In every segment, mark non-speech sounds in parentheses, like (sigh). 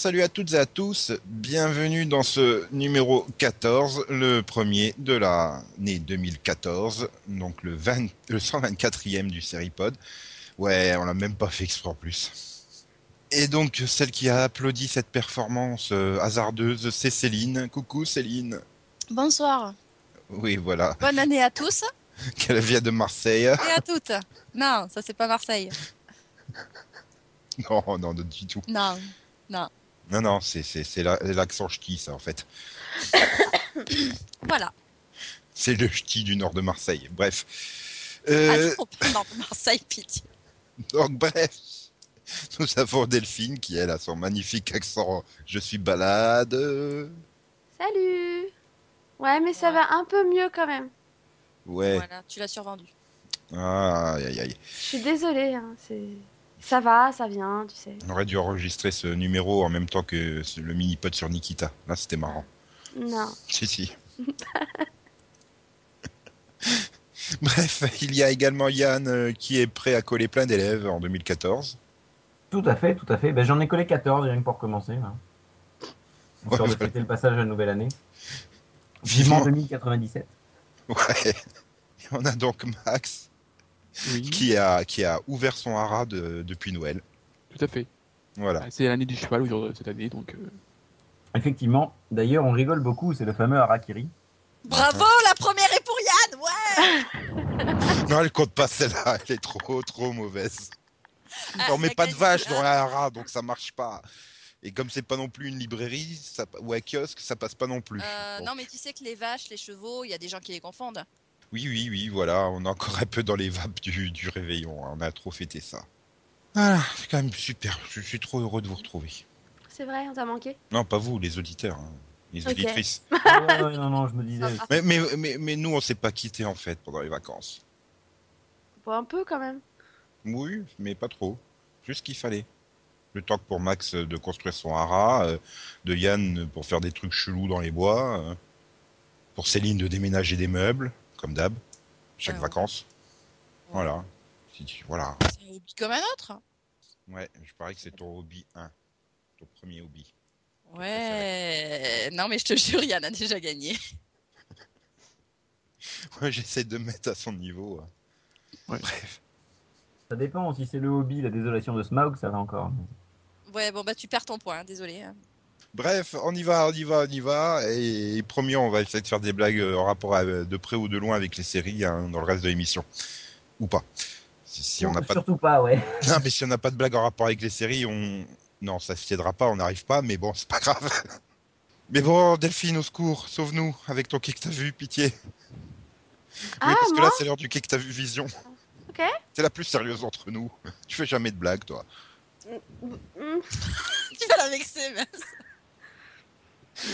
Salut à toutes et à tous. Bienvenue dans ce numéro 14, le premier de l'année 2014, donc le, 20, le 124e du Seripod. Ouais, on l'a même pas fait exprès en plus. Et donc, celle qui a applaudi cette performance euh, hasardeuse, c'est Céline. Coucou Céline. Bonsoir. Oui, voilà. Bonne année à tous (laughs) Qu'elle vient de Marseille. et à toutes. Non, ça c'est pas Marseille. (laughs) Non, non, non, du tout. Non, non. Non, non, c'est c'est- c'est la- l'accent ch'ti, ça, en fait. (coughs) Voilà. C'est le ch'ti du nord de Marseille. Bref. Ah, Euh, non, (laughs) non, Marseille, pitié. Donc bref, nous avons Delphine qui elle a son magnifique accent je suis balade. Salut Ouais, mais ça Ouais. va un peu mieux quand même. Ouais. Voilà, tu l'as survendu. Ah, aïe, aïe, aïe. Je suis désolée, hein, c'est... ça va, ça vient, tu sais. On aurait dû enregistrer ce numéro en même temps que le mini-pod sur Nikita. Là, c'était marrant. Non. Si, si. (laughs) Bref, il y a également Yann euh, qui est prêt à coller plein d'élèves en 2014. Tout à fait, tout à fait. Ben, J'en ai collé 14 rien que pour commencer. Là. Histoire Ouais, de fêter le passage à la nouvelle année. Vivement. Vivement 2097. Ouais. Et on a donc Max Oui, qui a, qui a ouvert son hara de- depuis Noël. tout à fait. Voilà. C'est l'année du cheval aujourd'hui, cette année, donc euh, Effectivement. D'ailleurs, on rigole beaucoup, c'est le fameux Harakiri. Bravo, la première est pour Yann Ouais (laughs) Non, elle compte pas celle-là, elle est trop, trop mauvaise. Ah, on met pas de vache dans la hara, donc ça marche pas. Et comme c'est pas non plus une librairie ça, ou un kiosque, ça passe pas non plus. Euh, Bon. Non, mais tu sais que les vaches, les chevaux, il y a des gens qui les confondent. Oui, oui, oui, voilà, on est encore un peu dans les vapes du, du réveillon, hein, on a trop fêté ça. Voilà, c'est quand même super, je suis trop heureux de vous retrouver. C'est vrai, on t'a manqué? Non, pas vous, les auditeurs, hein, les auditrices. (laughs) Ah ouais, ouais, non, non, je me disais. Mais, mais, mais, mais nous, on s'est pas quitté en fait pendant les vacances. Bon, un peu quand même. Oui, mais pas trop. Juste ce qu'il fallait. Le temps que pour Max euh, de construire son hara, euh, de Yann pour faire des trucs chelous dans les bois, euh, pour Céline de déménager des meubles, comme d'hab, chaque Ah ouais. vacances. Voilà. Si tu- Voilà. C'est un hobby comme un autre. Ouais, je parie que c'est ton hobby 1. Ton premier hobby. Ouais. Non, mais je te jure, Yann a déjà gagné. (laughs) Ouais, j'essaie de me mettre à son niveau. euh. Ouais. Bref. Ça dépend. Si c'est le hobby, la désolation de Smaug, ça va encore. Ouais, bon, bah tu perds ton point, hein, désolé. Bref, on y va, on y va, on y va. Et, et promis, on va essayer de faire des blagues euh, en rapport à- de près ou de loin avec les séries hein, dans le reste de l'émission. Ou pas. Si, si on n'a pas de... Surtout pas, ouais. (laughs) Non, mais si on n'a pas de blague en rapport avec les séries, on. Non, ça se tiendra pas, on n'arrive pas, mais bon, c'est pas grave. (laughs) Mais bon, Delphine, au secours, sauve-nous avec ton quai que t'as vu, pitié. Ah, oui, parce que là, c'est l'heure du quai que t'as vu Vision. Ok. C'est la plus sérieuse entre nous. Tu fais jamais de blagues, toi. Hmm, (laughs) Tu vas la vexer, mais...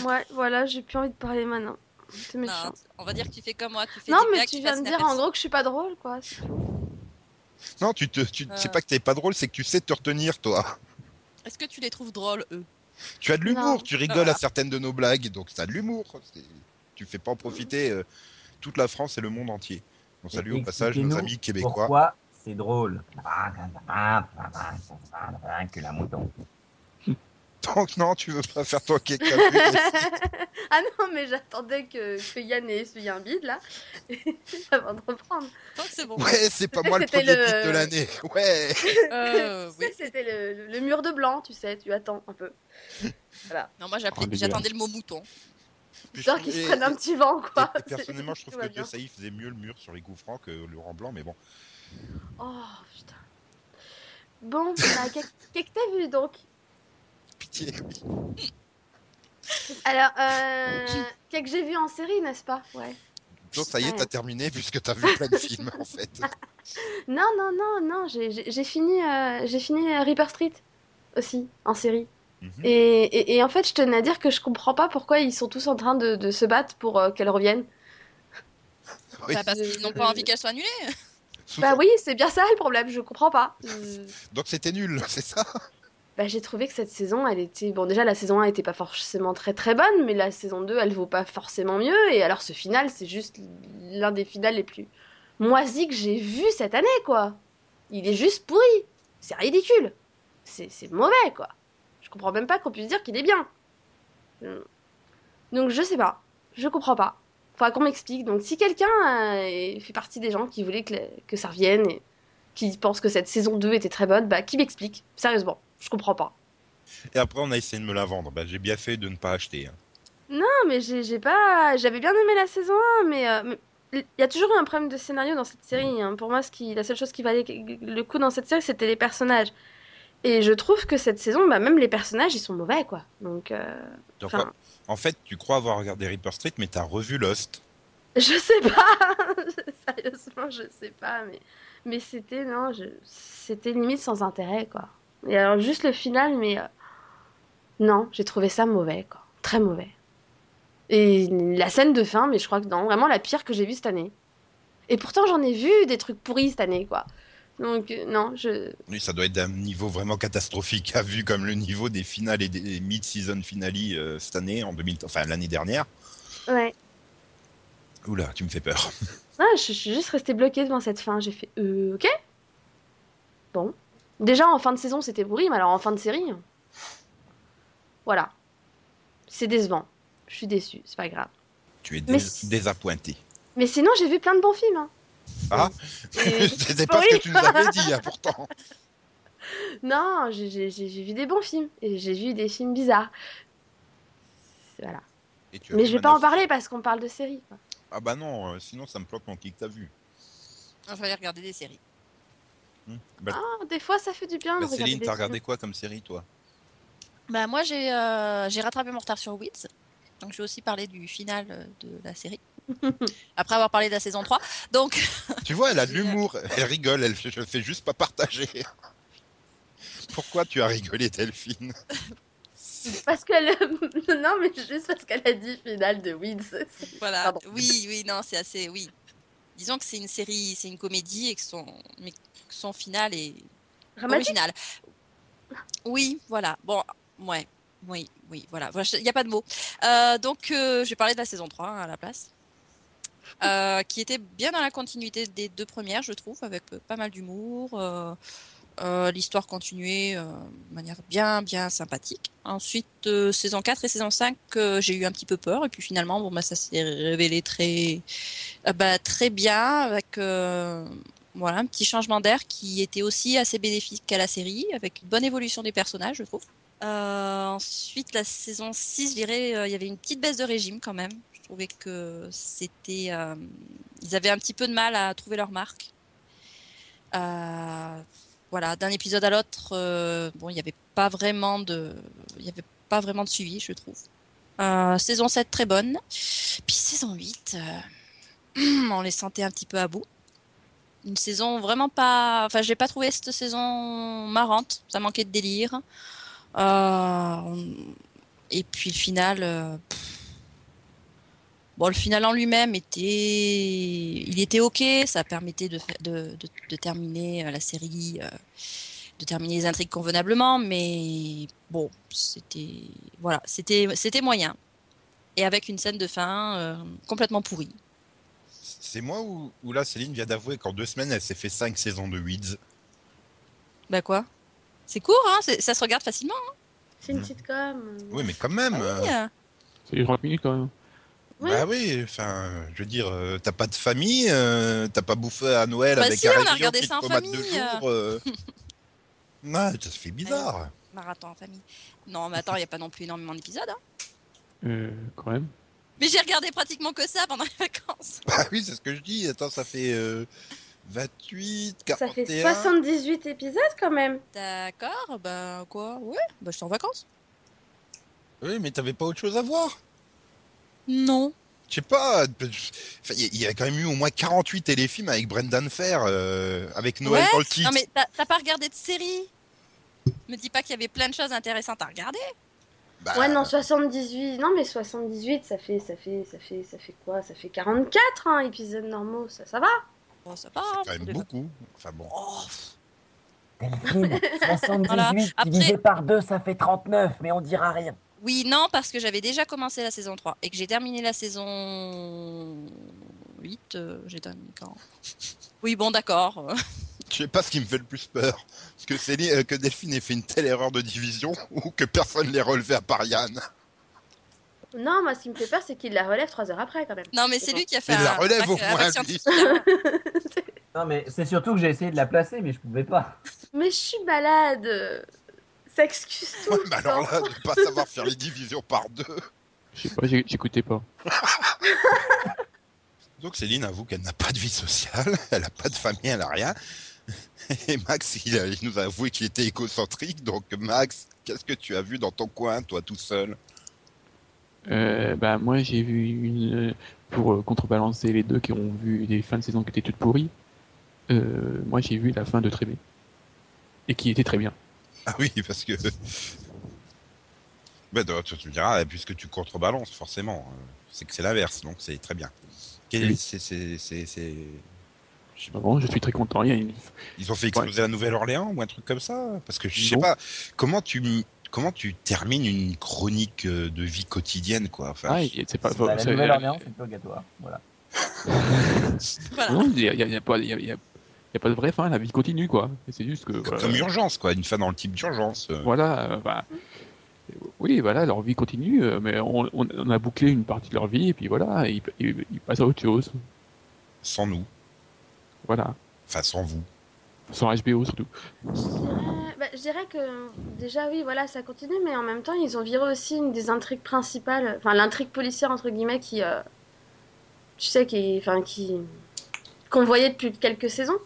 Ouais, voilà, j'ai plus envie de parler maintenant. C'est méchant. Non, on va dire que tu fais comme moi, tu fais Non, mais tu viens de dire en gros que je suis pas drôle, quoi. Non, tu te, tu, Euh. c'est pas que t'es pas drôle, c'est que tu sais te retenir, toi. Est-ce que tu les trouves drôles, eux? Tu as de l'humour, tu rigoles à certaines de nos blagues, donc ça a de l'humour. Tu fais pas en profiter euh, toute la France et le monde entier. On salue au passage nos amis québécois. Pourquoi c'est drôle Que la mouton. Donc non, tu veux pas faire ton vu. (laughs) ah non, mais j'attendais que, que Yann ait essuyé un bide, là, (laughs) avant de reprendre. Tant que c'est bon. Ouais, c'est pas moi le C'était premier le- titre de l'année. Ouais. Euh, (laughs) oui. C'était le, le mur de blanc, tu sais, tu attends un peu. Non, moi Oh, j'attendais le mot mouton. Je qu'ils se prennent un petit vent, quoi. et- et personnellement, je trouve que. De faisait mieux le mur sur les francs que Laurent Blanc, mais bon. Oh, putain. Bon, bah, qu'est- qu'est-ce que t'as vu, donc? (laughs) Alors, euh, qu'est-ce que j'ai vu en série, n'est-ce pas? Ouais. Donc ça y est, t'as terminé puisque t'as vu plein de films en fait. (laughs) Non, non, non, non, j'ai- fini, euh, j'ai fini euh, Reaper Street aussi, en série. Mhm. Et, et, et en fait, je tenais à dire que je comprends pas pourquoi ils sont tous en train de, de se battre pour euh, qu'elle revienne. Oui. Bah, parce qu'ils n'ont pas envie qu'elle soit annulée. Bah oui, c'est bien ça le problème, je comprends pas. Euh, Donc c'était nul, (laughs) c'est ça? Bah, j'ai trouvé que cette saison, elle était. Bon, déjà, la saison 1 était pas forcément très très bonne, mais la saison 2, elle vaut pas forcément mieux. Et alors, ce final, c'est juste l'un des finales les plus moisis que j'ai vu cette année, quoi. Il est juste pourri. C'est ridicule. C'est mauvais, quoi. Je comprends même pas qu'on puisse dire qu'il est bien. Donc je sais pas. Je comprends pas. Faudra qu'on m'explique. Donc si quelqu'un euh, fait partie des gens qui voulaient que, que ça revienne et qui pensent que cette saison 2 était très bonne, bah qui m'explique Sérieusement, je comprends pas. Et après, on a essayé de me la vendre. Bah, j'ai bien fait de ne pas acheter. hein. Non, mais j'ai pas. J'avais bien aimé la saison 1, mais euh, mais il y a toujours eu un problème de scénario dans cette série. hein. Pour moi, ce qui, la seule chose qui valait le coup dans cette série, c'était les personnages. Et je trouve que cette saison, bah, même les personnages, ils sont mauvais, quoi. Donc, euh, Donc, En fait, tu crois avoir regardé Reaper Street, mais t'as revu Lost. je sais pas. (laughs) Sérieusement, je sais pas, mais mais c'était non, je... c'était limite sans intérêt, quoi. Et alors juste le final, mais euh, non, j'ai trouvé ça mauvais, quoi, très mauvais. Et la scène de fin, mais je crois que non, vraiment la pire que j'ai vue cette année. Et pourtant, j'en ai vu des trucs pourris cette année, quoi. Donc, euh, non, je. Oui, ça doit être d'un niveau vraiment catastrophique, à vu comme le niveau des finales et des mid-season finale euh, cette année, en 2000, enfin l'année dernière. Ouais. Oula, tu me fais peur. Ah, je, je suis juste restée bloquée devant cette fin. J'ai fait, euh, ok. Bon. Déjà, en fin de saison, c'était pourri, mais alors en fin de série. Voilà. C'est décevant. Je suis déçue, c'est pas grave. Tu es Mais dés- si- désappointé. Mais sinon, j'ai vu plein de bons films. hein. Ah (laughs) Et- C'était pas ce que tu nous avais dit, hein, pourtant. (laughs) Non, j'ai vu des bons films. Et j'ai vu des films bizarres. Voilà. Et tu as Mais je vais pas en parler parce qu'on parle de série. quoi. Ah bah non, euh, sinon ça me plante mon qui que t'as vu. Je vais aller regarder des séries. Hmm. Bah, Ah, des fois, ça fait du bien bah, de Céline, t'as regardé quoi comme série, toi? Bah, moi, j'ai euh, j'ai rattrapé mon retard sur Weeds. Donc, je vais aussi parler du final euh, de la série. (laughs) Après avoir parlé de la saison 3. Donc, (laughs) Tu vois, elle a de (laughs) l'humour, elle rigole, elle je le fais juste pas partager. Pourquoi tu as rigolé, Delphine? Parce qu'elle. non, mais juste parce qu'elle a dit finale de Weeds. voilà. Pardon. Oui, oui, non, c'est assez. Oui. Disons que c'est une série, c'est une comédie et que son, mais que son final est Dramatique? original. Oui, voilà. Bon, ouais. Oui, oui, voilà. Il n'y a pas de mots. Euh, donc, euh, je vais parler de la saison 3 hein, à la place. Euh, qui était bien dans la continuité des deux premières, je trouve, avec pas mal d'humour. Euh, L'histoire continuait euh, de manière bien, bien sympathique. Ensuite, euh, saison 4 et saison 5, euh, j'ai eu un petit peu peur. Et puis finalement, bon, bah, ça s'est révélé très, bah, très bien, avec voilà, un petit changement d'air qui était aussi assez bénéfique à la série, avec une bonne évolution des personnages, je trouve. Ensuite, la saison 6, je dirais, il y avait une petite baisse de régime quand même. Je trouvais que c'était. ils avaient un petit peu de mal à trouver leur marque. Voilà, d'un épisode à l'autre, euh, bon, il n'y avait pas vraiment de. Il avait pas vraiment de suivi, je trouve. Euh, saison 7, très bonne. Puis saison 8, euh, (clears throat) on les sentait un petit peu à bout. Une saison vraiment pas. Enfin, j'ai pas trouvé cette saison marrante. Ça manquait de délire. Et puis le final. Bon, le final en lui-même était. Il était ok. Ça permettait de, de, de, de terminer euh, la série. euh, de terminer les intrigues convenablement. Mais bon, c'était. Voilà, c'était c'était moyen. Et avec une scène de fin euh, complètement pourrie. C'est moi ou, ou là, Céline vient d'avouer qu'en deux semaines, elle s'est fait cinq saisons de Weeds. Bah quoi? C'est court, hein c'est- ça se regarde facilement. C'est une sitcom. Oui, mais quand même. Ah oui, euh, C'est 30 minutes quand même. Ouais. Bah oui, enfin, je veux dire, euh, t'as pas de famille, euh, t'as pas bouffé à Noël Bah avec si, un on a réveillon regardé qui te ça en tomate deux famille, euh. jours. euh. (laughs) Ouais, ça se fait bizarre. marathon en famille. Non, mais attends, il n'y a pas non plus énormément d'épisodes. hein. Euh, quand même. Mais j'ai regardé pratiquement que ça pendant les vacances. (laughs) Bah oui, c'est ce que je dis. Attends, ça fait euh, 28, Ça 41. fait 78 épisodes quand même. D'accord, bah quoi? Ouais, bah je suis en vacances. Oui, mais t'avais pas autre chose à voir. Non. Je sais pas. Il y, a- quand même eu au moins 48 téléfilms avec Brendan Fair, euh, avec Noël Ouais, dans le titre. Non, mais t'as pas regardé de série? Me dis pas qu'il y avait plein de choses intéressantes à regarder. Bah, Ouais, non, 78. Non, mais 78, ça fait, ça fait, ça fait, ça fait quoi? Ça fait 44 hein, épisodes normaux. Ça, ça va? Bon, ça va. c'est quand même beaucoup. Enfin bon. Oh, Delphine, 78 (laughs) Voilà. Après- divisé par 2, ça fait 39, mais on dira rien. Oui, non, parce que j'avais déjà commencé la saison 3 et que j'ai terminé la saison 8. euh, j'ai terminé quand? Oui, bon, d'accord. (laughs) Je sais pas ce qui me fait le plus peur. Parce que, Céline, euh, que Delphine ait fait une telle erreur de division (laughs) ou que personne l'ait relevé à part Yann. Non, moi, ce qui me fait peur, c'est qu'il la relève trois heures après, quand même. Non, mais c'est lui qui a fait Il la relève au un moins, bac lui. scientifique. (laughs) Non, mais c'est surtout que j'ai essayé de la placer, mais je pouvais pas. Mais je suis malade. Ça excuse tout. Ouais, mais alors là, de pas savoir faire les divisions par deux. Je sais pas, j'écoutais pas. (laughs) Donc Céline avoue qu'elle n'a pas de vie sociale, (laughs) elle a pas de famille, elle a rien. Et Max, il, a- il nous a avoué qu'il était écocentrique. Donc Max, qu'est-ce que tu as vu dans ton coin, toi, tout seul? Euh, bah, moi, j'ai vu une. Pour euh, contrebalancer les deux qui ont vu des fins de saison qui étaient toutes pourries, euh, moi, j'ai vu la fin de Trébé. Et qui était très bien. Ah oui, parce que... Ben, donc, tu tu me diras, puisque tu contrebalances, forcément. euh, C'est que c'est l'inverse, donc c'est très bien. Oui. c'est- c'est- c'est- c'est- Je sais pas, vraiment, je suis très content. Il y a une- Ils ont fait exploser la Nouvelle-Orléans ou un truc comme ça Parce que je sais Non. pas, comment tu, comment tu termines une chronique euh, de vie quotidienne, quoi enfin, Ah, c'est pas. Bah, la Nouvelle-Orléans, c'est purgatoire. Voilà. Voilà. (laughs) Non, il y a, pas, il y a- il y a- il y a pas de vraie fin, la vie continue, quoi. C'est juste que. voilà. Comme urgence, quoi, une fin dans le type d'urgence. euh. Voilà, euh, bah, oui, voilà, leur vie continue, euh, mais on, a bouclé une partie de leur vie, et puis voilà, ils, ils- ils passent à autre chose. Sans nous, Voilà, enfin sans vous. sans HBO surtout. Je dirais, bah, je dirais que déjà oui voilà ça continue mais en même temps ils ont viré aussi une des intrigues principales enfin l'intrigue policière entre guillemets qui euh, tu sais qui enfin qui qu'on voyait depuis quelques saisons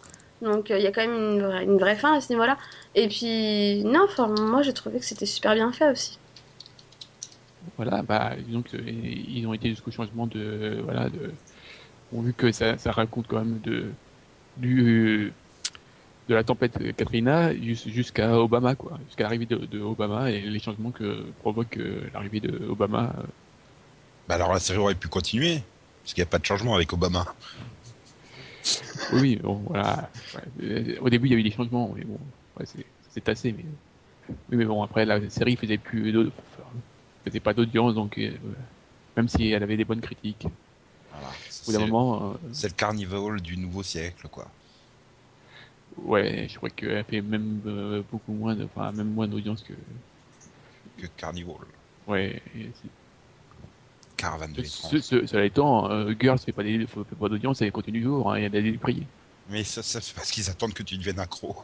donc euh, il y a quand même une vraie, une vraie fin à ce niveau-là et puis non enfin moi j'ai trouvé que c'était super bien fait aussi Voilà, bah, disons que, euh, ils ont été jusqu'au changement de. Voilà, de. On vu que ça, ça raconte quand même de. Du. De la tempête Katrina jus- jusqu'à Obama, quoi. Jusqu'à l'arrivée de, de Obama et les changements que provoque euh, l'arrivée de Obama. Bah alors la série aurait pu continuer, parce qu'il n'y a pas de changement avec Obama. Oui, bon, voilà. Ouais, Au début, il y a eu des changements, mais bon, ouais, c'est tassé. Mais... Oui, mais bon, après, la série faisait plus faisait pas d'audience, donc euh, même si elle avait des bonnes critiques, Voilà. C'est moment, euh, c'est le carnival du nouveau siècle, quoi. ouais, je crois qu'elle fait même euh, beaucoup moins, de, enfin, même moins d'audience que, Que carnival. ouais. Et Caravane de l'étrange. ce, cela étant, euh, Girls fait pas des- fait pas d'audience, elle continue toujours, il y a des prix. Mais ça, ça c'est parce qu'ils attendent que tu deviennes accro.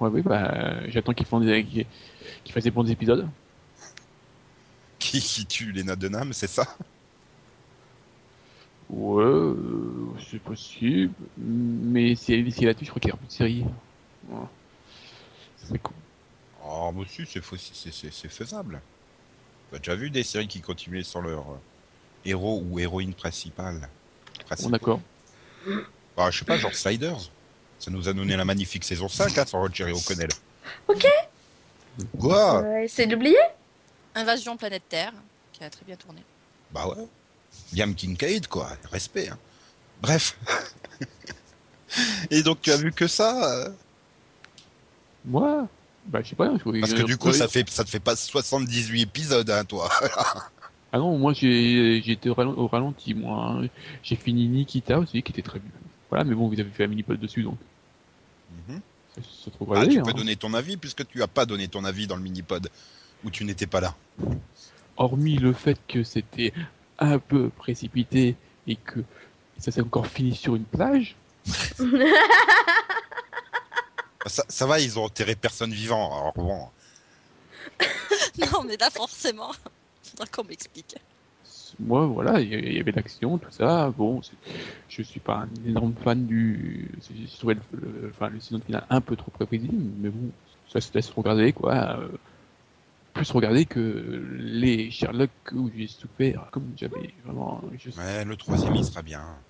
Ouais, oui, bah, euh, j'attends qu'ils font des, qu'ils qu'ils fassent des bons épisodes. Qui, qui tue Lena Dunham, c'est ça? Ouais, euh, c'est possible. Mais si elle si elle la tue, je crois qu'il y aura plus de série. Ouais. C'est cool. Oh, c'est c'est- c'est- c'est faisable. T'as déjà vu des séries qui continuaient sans leur euh, héros ou héroïne principale Bon, Principaux. d'accord. Bah, je sais pas, genre Sliders. Ça nous a donné la magnifique saison 5, hein, sans Jerry O'Connell. Ok. Quoi? C'est de l'oublier Invasion Planète Terre, qui a très bien tourné. Bah ouais. Liam Kincaid, quoi. Respect. hein. Bref. (laughs) Et donc, tu as vu que ça euh? Moi? Bah, je sais pas. je- Parce que du coup, ça fait ça te fait pas 78 épisodes, hein, toi. (laughs) Ah non, moi été au ralenti, moi. hein. J'ai fini Nikita aussi, qui était très bien. Voilà, mais bon, vous avez fait un mini-pod dessus, donc Mhm. ça, Ah, aller, tu hein. peux donner ton avis, puisque tu as pas donné ton avis dans le mini-pod, où tu n'étais pas là. Hormis le fait que c'était un peu précipité et que ça s'est encore fini sur une plage. (laughs) Ça, ça va, ils ont enterré personne vivant. Alors bon, (laughs) Non, mais là, forcément, (laughs) faudra qu'on m'explique. Moi, voilà, il y avait l'action, tout ça. Bon, je suis pas un énorme fan du. Je trouvais le, le- enfin, le saison final un peu trop prévisible, mais bon, ça se laisse regarder, quoi. Euh, plus regarder que les Sherlock où j'ai souffert, comme j'avais vraiment. Je... ouais, le troisième, il sera bien.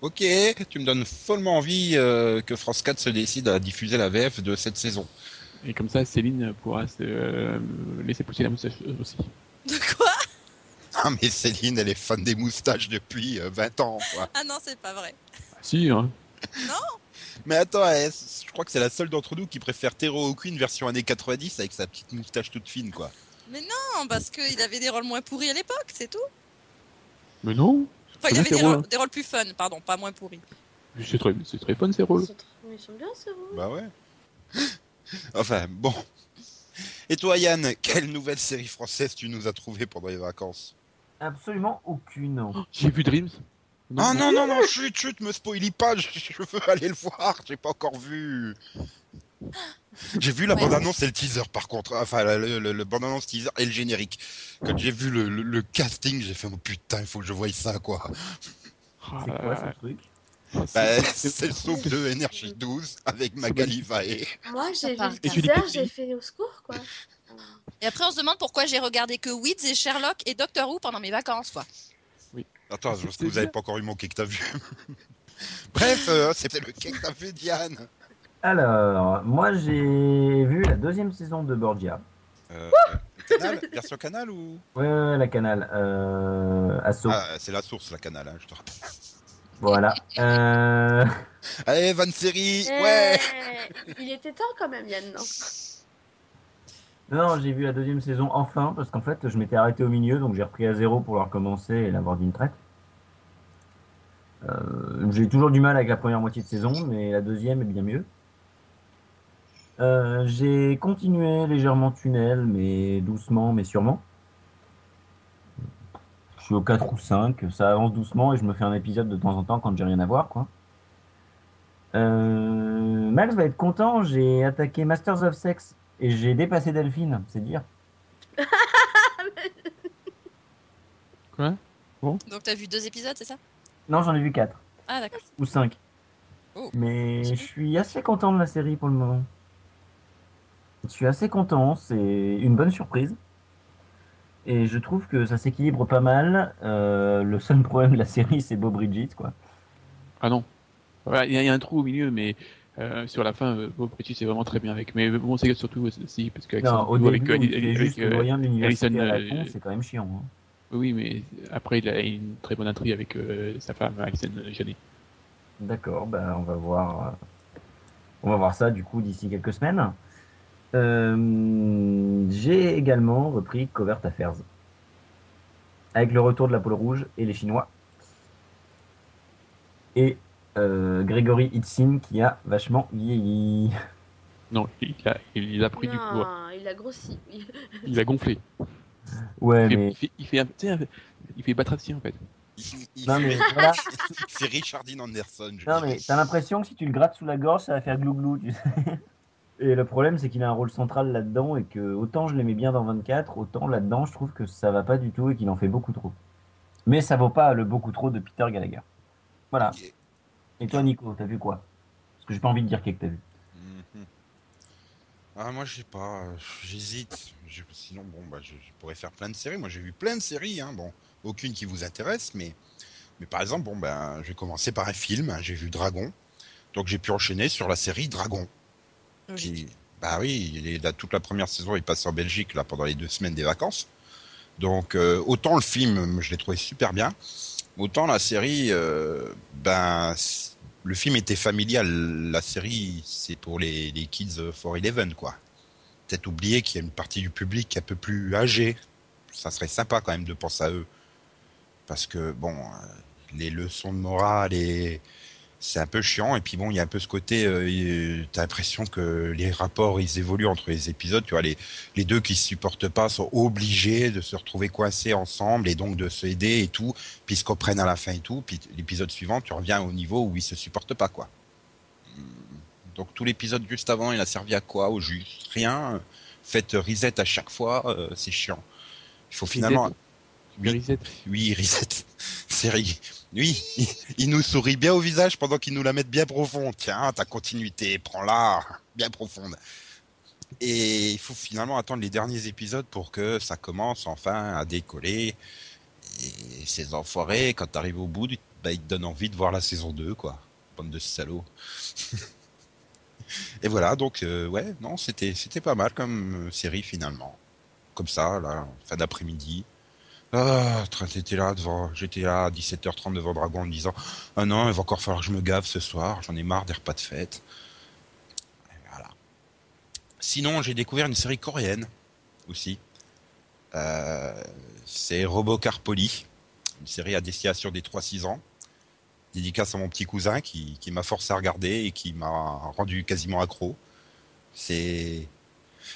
Ok, tu me donnes follement envie euh, que France 4 se décide à diffuser la VF de cette saison. Et comme ça, Céline pourra se euh, laisser pousser la moustache aussi. De quoi? Ah, mais Céline, elle est fan des moustaches depuis euh, 20 ans, quoi. Ah non, c'est pas vrai. Ah, si, hein. Mais attends, elle- je crois que c'est la seule d'entre nous qui préfère Tero O'Quinn version années 90 avec sa petite moustache toute fine, quoi. Mais non, parce qu'il avait des rôles moins pourris à l'époque, c'est tout. Mais non. Enfin, il Très avait bien, des rôles, des rôles plus fun, pardon, pas moins pourris. C'est très, c'est très fun ces rôles. Ils sont, ils bien, ces rôles. Bah ouais. (laughs) enfin, bon. Et toi, Yann, quelle nouvelle série française tu nous as trouvé pendant les vacances? Absolument aucune. (gasps) J'ai vu Dreams. Ah non, non, non, chut, chut, me spoilie pas, je, (laughs) je veux aller le voir, j'ai pas encore vu. (laughs) J'ai vu la Ouais. bande-annonce et le teaser par contre, enfin le, le, le bande-annonce teaser et le générique. Quand j'ai vu le, le- le casting, j'ai fait oh putain, il faut que je voie ça quoi. Ah, C'est quoi ce truc? Bah, c'est- c'est le soupe de Énergie (laughs) 12 avec Magali Vaé. Moi, j'ai vu le teaser, j'ai fait au secours, quoi. Et après, on se demande pourquoi j'ai regardé que Weeds et Sherlock et Doctor Who pendant mes vacances, quoi. Attends, C'est parce que vous avez bien. pas encore eu mon que t'as vu? (laughs) Bref, euh, c'était le que t'as vu, Diane? Alors, moi j'ai vu la deuxième saison de Borgia. Euh, (laughs) canal, version canal ou? Ouais, ouais, ouais, la canal. Euh, Asso. Ah, c'est la source, la canal, hein, je te rappelle. Voilà. Euh, (laughs) Allez, Van Série, Eh, ouais. Il était temps quand même, Yann, non? Non, j'ai vu la deuxième saison enfin, parce qu'en fait, je m'étais arrêté au milieu, donc j'ai repris à zéro pour la recommencer et l'avoir d'une traite. Euh, j'ai toujours du mal avec la première moitié de saison, mais la deuxième est bien mieux. Euh, j'ai continué légèrement tunnel, mais doucement, mais sûrement. Je suis au 4 ou 5, ça avance doucement et je me fais un épisode de temps en temps quand j'ai rien à voir, quoi. Euh, Max va être content, j'ai attaqué Masters of Sex et j'ai dépassé Delphine, c'est dire. (laughs) Quoi? Donc, t'as vu deux épisodes, c'est ça? Non, j'en ai vu 4 Ah, d'accord. ou 5. Oh. Mais je suis assez content de la série pour le moment. Je suis assez content, c'est une bonne surprise. Et je trouve que ça s'équilibre pas mal. Euh, le seul problème de la série, c'est Bob Bridget, quoi. Ah non. Ouais, Il y, a- il y a un trou au milieu, mais euh, sur la fin, euh, Bob Bridges c'est vraiment très bien avec. Mais bon, c'est surtout aussi parce qu'avec Non, au début, avec, avec- juste le de c'est quand même chiant. hein. Oui, mais après, il a une très bonne intrigue avec euh, sa femme, Alison Janney. D'accord, bah on va voir. On va voir ça du coup d'ici quelques semaines. Euh, J'ai également repris Covert Affairs. Avec le retour de la pôle rouge et les Chinois. Et euh, Grégory Itzin qui a vachement vieilli. Non, il a, il a pris du poids. Il a grossi. Il a gonflé. Ouais, Il fait, mais. il fait, il fait, un- tu sais, un- il fait Batraci en fait. Il, il Non, fait, mais voilà. (laughs) il fait Richardine Anderson. Je Non, mais t'as l'impression que si tu le grattes sous la gorge, ça va faire glou-glou, tu sais. Et le problème, c'est qu'il a un rôle central là-dedans et que autant je l'aimais bien dans 24, autant là-dedans, je trouve que ça va pas du tout et qu'il en fait beaucoup trop. Mais ça vaut pas le beaucoup trop de Peter Gallagher. Voilà. Et toi, Nico, t'as vu quoi? Parce que j'ai pas envie de dire qu'est-ce que t'as vu. Mhm. Ah, moi, je sais pas, j'hésite. Sinon, bon, bah, je, je pourrais faire plein de séries. Moi, j'ai vu plein de séries, hein. Bon, aucune qui vous intéresse, mais, mais par exemple, bon, ben, je vais commencer par un film. hein. J'ai vu Dragon. Donc, j'ai pu enchaîner sur la série Dragon. Bah oui, il est, là, toute la première saison est passée en Belgique là pendant les deux semaines des vacances. Donc euh, autant le film, je l'ai trouvé super bien, autant la série, euh, ben le film était familial, la série c'est pour les, les kids for Eleven quoi. Peut-être oublier qu'il y a une partie du public un peu plus âgé. Ça serait sympa quand même de penser à eux, parce que bon, euh, les leçons de morale et c'est un peu chiant et puis bon il y a un peu ce côté euh, il- t'as l'impression que les rapports ils évoluent entre les épisodes tu vois les les deux qui se supportent pas sont obligés de se retrouver coincés ensemble et donc de se aider et tout puis ils se comprennent à la fin et tout puis l'épisode suivant tu reviens au niveau où ils se supportent pas quoi Hum, donc tout l'épisode juste avant il a servi à quoi? Au juste rien faites reset à chaque fois euh, c'est chiant il faut finalement Oui. Reset. oui, Reset. (laughs) Série. Oui, (laughs) il, nous sourit bien au visage pendant qu'il nous la met bien profond. Tiens, ta continuité, prends-la. Bien profonde. Et il faut finalement attendre les derniers épisodes pour que ça commence enfin à décoller. Et ces enfoirés, quand t'arrives au bout, bah, ils te donnent envie de voir la saison 2, quoi. Bande de salauds. (laughs) Et voilà, donc, euh, ouais, non, c'était, c'était pas mal comme série finalement. Comme ça, là, fin d'après-midi. Ah, j'étais là devant, là à 17h30 devant Dragon en me disant Ah non, il va encore falloir que je me gave ce soir, j'en ai marre des repas de fête. Voilà. Sinon, j'ai découvert une série coréenne aussi. Euh, c'est Robocar Poly, une série à destination des 3-6 ans. Dédicace à mon petit cousin qui, qui m'a forcé à regarder et qui m'a rendu quasiment accro. C'est.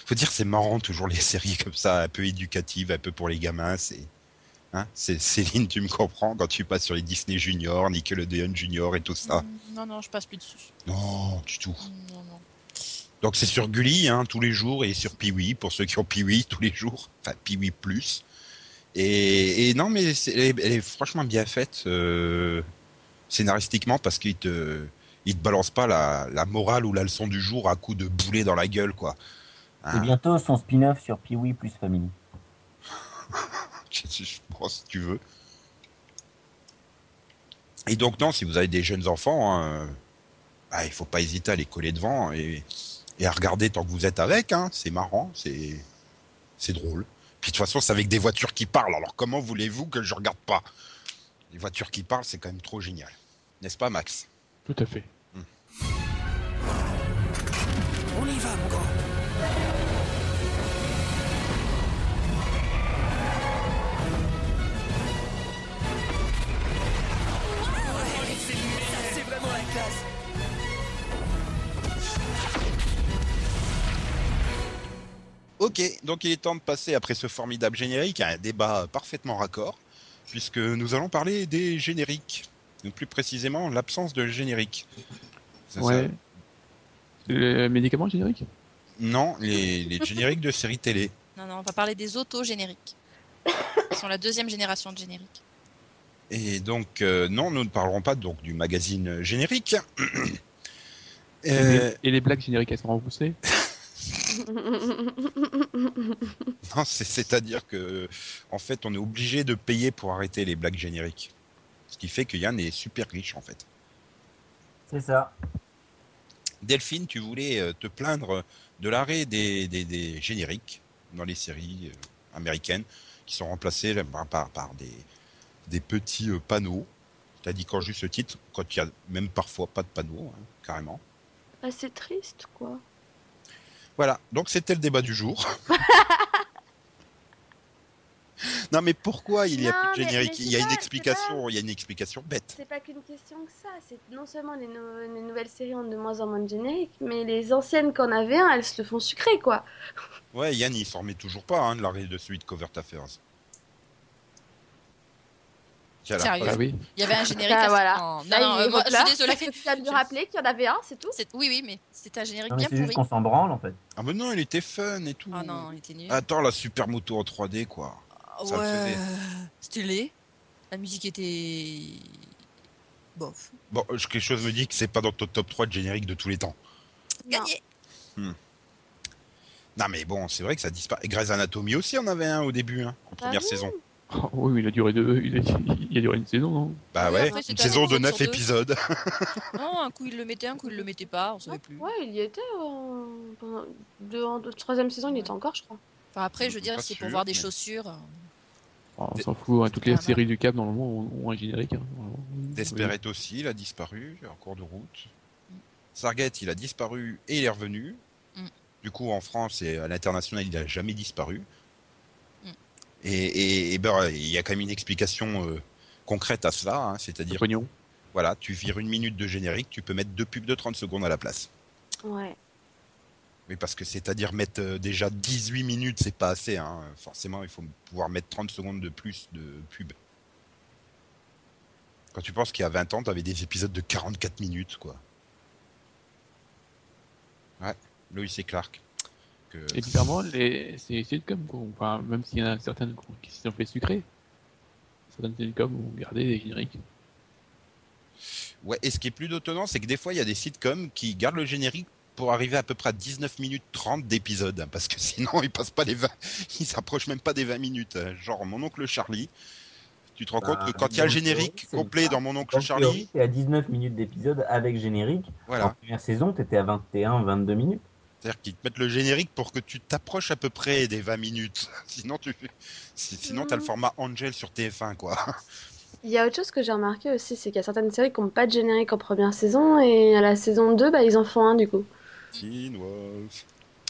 Faut dire, c'est marrant toujours les (laughs) séries comme ça, un peu éducatives, un peu pour les gamins. C'est. Hein c'est Céline, tu me comprends quand tu passes sur les Disney Junior, Nickelodeon Junior et tout ça. Mm, Non, non, je passe plus dessus. Non, du tout. Mm, Non, non. Donc c'est sur Gulli hein, tous les jours et sur Piwi pour ceux qui ont Piwi tous les jours, enfin Piwi plus. Et, et non mais c'est- elle, est, elle est franchement bien faite euh, scénaristiquement parce qu'il te il te balance pas la, la morale ou la leçon du jour à coup de boulet dans la gueule quoi. Et Hein, bientôt son spin-off sur Pee-Wee plus Family. (laughs) je, je (laughs) prends si tu veux. Et donc non, si vous avez des jeunes enfants, hein, bah, il faut pas hésiter à les coller devant et, et à regarder tant que vous êtes avec. Hein, c'est marrant, c'est c'est drôle. Puis de toute façon, c'est avec des voitures qui parlent. Alors comment voulez-vous que je regarde pas? Les voitures qui parlent, c'est quand même trop génial, n'est-ce pas, Max? Tout à fait. On y va, mon grand. Ok, donc il est temps de passer après ce formidable générique à un débat parfaitement raccord, puisque nous allons parler des génériques, ou plus précisément l'absence de générique. Ça- Ouais. Le médicament générique Non, les, les génériques de séries télé. Non, non, on va parler des auto-génériques. Ils sont la deuxième génération de génériques. Et donc, euh, non, nous ne parlerons pas donc du magazine générique. et, Euh, les, et les blagues génériques, elles sont remboursées? (laughs) (laughs) non, c'est-à-dire que, en fait, on est obligé de payer pour arrêter les blagues génériques. Ce qui fait que Yann est super riche, en fait. C'est ça. Delphine, tu voulais euh, te plaindre de l'arrêt des, des- des génériques dans les séries euh, américaines qui sont remplacés là, par, des, des petits euh, panneaux. Tu as dit quand juste le titre, quand il y a même parfois pas de panneaux, hein, carrément. Ah, c'est triste, quoi. Voilà, donc c'était le débat du jour. (laughs) non mais pourquoi il n'y a Non, plus de générique? mais Il y a une explication, il y a une explication bête. C'est pas qu'une question que ça. C'est non seulement les, no- les nouvelles séries ont de moins en moins de génériques, mais les anciennes qu'on avait un, elles se le font sucrer, quoi. Ouais, Yann il s'en remet toujours pas hein, de l'arrêt de celui de Covert Affairs. Sérieux. Ah oui. Il y avait un générique. Ah, à- voilà. Non, Là, euh, moi, je suis désolée. parce (laughs) que tu lui Je- rappeler qu'il y en avait un, c'est tout. Oui, oui, mais c'était un générique Non, bien c'est juste pourri. qu'on s'en branle en fait. Ah mais non, il était fun et tout. Ah non, il était nul. Attends, la super moto en 3D quoi. ça ouais, faisait. stylé. La musique était. Bof. Bon, euh, quelque chose me dit que c'est pas dans ton top 3 de générique de tous les temps. Gagné. Non mais bon, c'est vrai que ça disparaît. Grey's Anatomy aussi en avait un au début, hein, en première oui. saison. Oh, (laughs) oui, mais il a duré deux, il a, il a duré une saison, non? Bah ouais, après, une saison de épisode 9 sur deux. épisodes. (laughs) Non, un coup il le mettait, un coup il le mettait pas, on savait plus. Ouais, il y était. En... pendant- de- en de- troisième saison, il y était encore, je crois. Enfin, après, je veux dire, c'est pour voir des mais- chaussures. euh, Oh, On s'en fout, hein, toutes les Ah, séries du Cap, normalement, ont, ont un générique. hein, aussi, il a disparu en cours de route. Sargate, il a disparu et il est revenu. Mm. Du coup, en France et à l'international, il n'a jamais disparu. Et, et- et ben, il y a quand même une explication euh, concrète à cela, hein, c'est-à-dire, pognon. voilà, tu vires une minute de générique, tu peux mettre deux pubs de 30 secondes à la place. Ouais. Oui, parce que c'est-à-dire mettre euh, déjà 18 minutes, c'est pas assez. Hein. Forcément, il faut pouvoir mettre 30 secondes de plus de pub. Quand tu penses qu'il y a 20 ans, t'avais des épisodes de 44 minutes, quoi. Ouais, Lois et Clark. Que... Et bizarrement, les, c'est sitcoms. Enfin, même s'il y en a certaines qui se sont fait sucrer, certaines sitcoms ont gardé les génériques. Ouais, et ce qui est plus étonnant, c'est que des fois, il y a des sitcoms qui gardent le générique pour arriver à peu près à 19 minutes 30 d'épisode, hein, parce que (laughs) sinon, ils passent pas les 20, ils s'approchent même pas des 20 minutes. hein. Genre, mon oncle Charlie, tu te rends Bah, compte que quand il y a le générique c'est complet dans mon oncle En Charlie, théorie, t'es à 19 minutes d'épisode avec générique. En voilà. première saison, t'étais à 21, 22 minutes. C'est-à-dire qu'ils te mettent le générique pour que tu t'approches à peu près des 20 minutes. (laughs) Sinon, tu, si- sinon, t'as le Mhm. format Angel sur TF1, quoi. Il y a autre chose que j'ai remarqué aussi, c'est qu'il y a certaines séries qui n'ont pas de générique en première saison, et à la saison 2, bah, ils en font un du coup. Teen Wolf.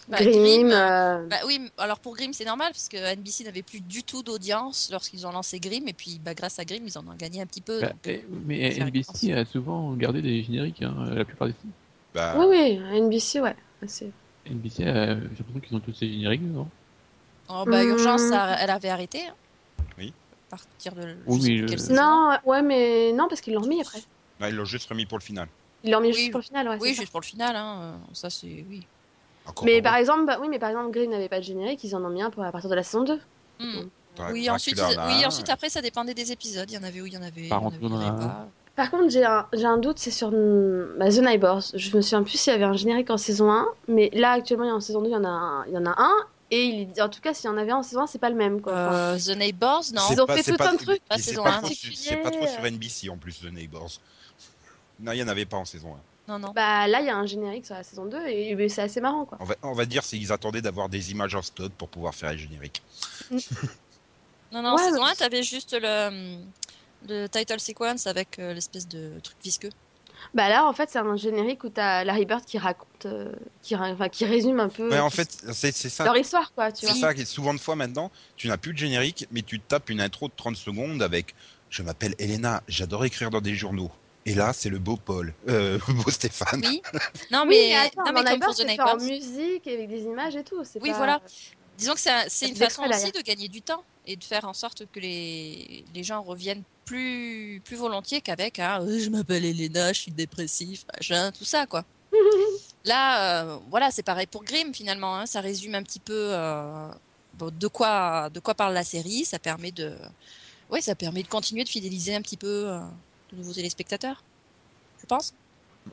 Bah, Grimm, Grimm, euh, Bah oui, alors pour Grimm, c'est normal parce que NBC n'avait plus du tout d'audience lorsqu'ils ont lancé Grimm et puis bah, grâce à Grimm, ils en ont gagné un petit peu. Bah, donc, eh, mais NBC a souvent gardé des génériques, hein, la plupart des films. Bah, Oui, oui, NBC, ouais. C'est- NBC, euh, j'ai l'impression qu'ils ont tous ces génériques, non? Oh, bah, Urgence, Hmm. ça- elle avait arrêté. hein. Oui. À partir de. Oui, je mais saison? Non, ouais, mais non, parce qu'ils l'ont remis après. bah, ils l'ont juste remis pour le final. Ils l'ont remis Oui. juste pour le final, ouais. Oui, ça. juste pour le final. Hein. Ça, c'est. Oui. Encore Mais par exemple, bah, oui, mais par exemple, Green n'avait pas de générique, ils en ont mis un pour à partir de la saison 2. Hmm. Oui, ensuite, ils- oui, ensuite après, ça dépendait des épisodes. Il y en avait où il y en avait. Par il y en contre, avait, il y en on a avait un- pas. Par contre, j'ai un, j'ai un doute, c'est sur hmm, bah, The Neighbors. Je me souviens plus s'il y avait un générique en saison 1, mais là, actuellement, il y a en saison 2, il y en a un, il y en a un et il, en tout cas, s'il y en avait un en saison 1, c'est pas le même, quoi. Euh, The Neighbors, non. C'est Ils ont pas- fait tout un truc, pas et c'est saison pas sur- C'est pas trop sur NBC en plus, The Neighbors. Non, il n'y en avait pas en saison 1. Non, non. Bah là, il y a un générique sur la saison 2 et, et c'est assez marrant, quoi. On va, on va dire qu'ils attendaient d'avoir des images en stock pour pouvoir faire les génériques. (laughs) Non, non, Ouais, saison mais- 1, t'avais juste le, le title sequence avec euh, l'espèce de truc visqueux. Bah là, en fait, c'est un générique où t'as Larry Bird qui raconte, euh, qui, enfin, qui résume un peu Ouais, en fait, c'est c'est ça. leur histoire, quoi, tu C'est ça qui est souvent de fois maintenant, tu n'as plus de générique, mais tu tapes une intro de 30 secondes avec Je m'appelle Elena, j'adore écrire dans des journaux. Et là, c'est le beau Paul, euh, (laughs) beau Stéphane. Oui. (laughs) Non, Oui, mais, mais attends, non, mais comme fait en musique avec des images et tout. Oui, pas- voilà. Disons que c'est une façon aussi de gagner du temps et de faire en sorte que les, les gens reviennent plus, plus volontiers qu'avec un Euh, je m'appelle Elena, je suis dépressif, machin, tout ça, quoi. (laughs) Là, euh, voilà, c'est pareil pour Grimm finalement. hein, ça résume un petit peu euh, bon, de quoi de quoi parle la série. Ça permet de, ouais, ça permet de continuer de fidéliser un petit peu euh, de nouveaux téléspectateurs. Je pense.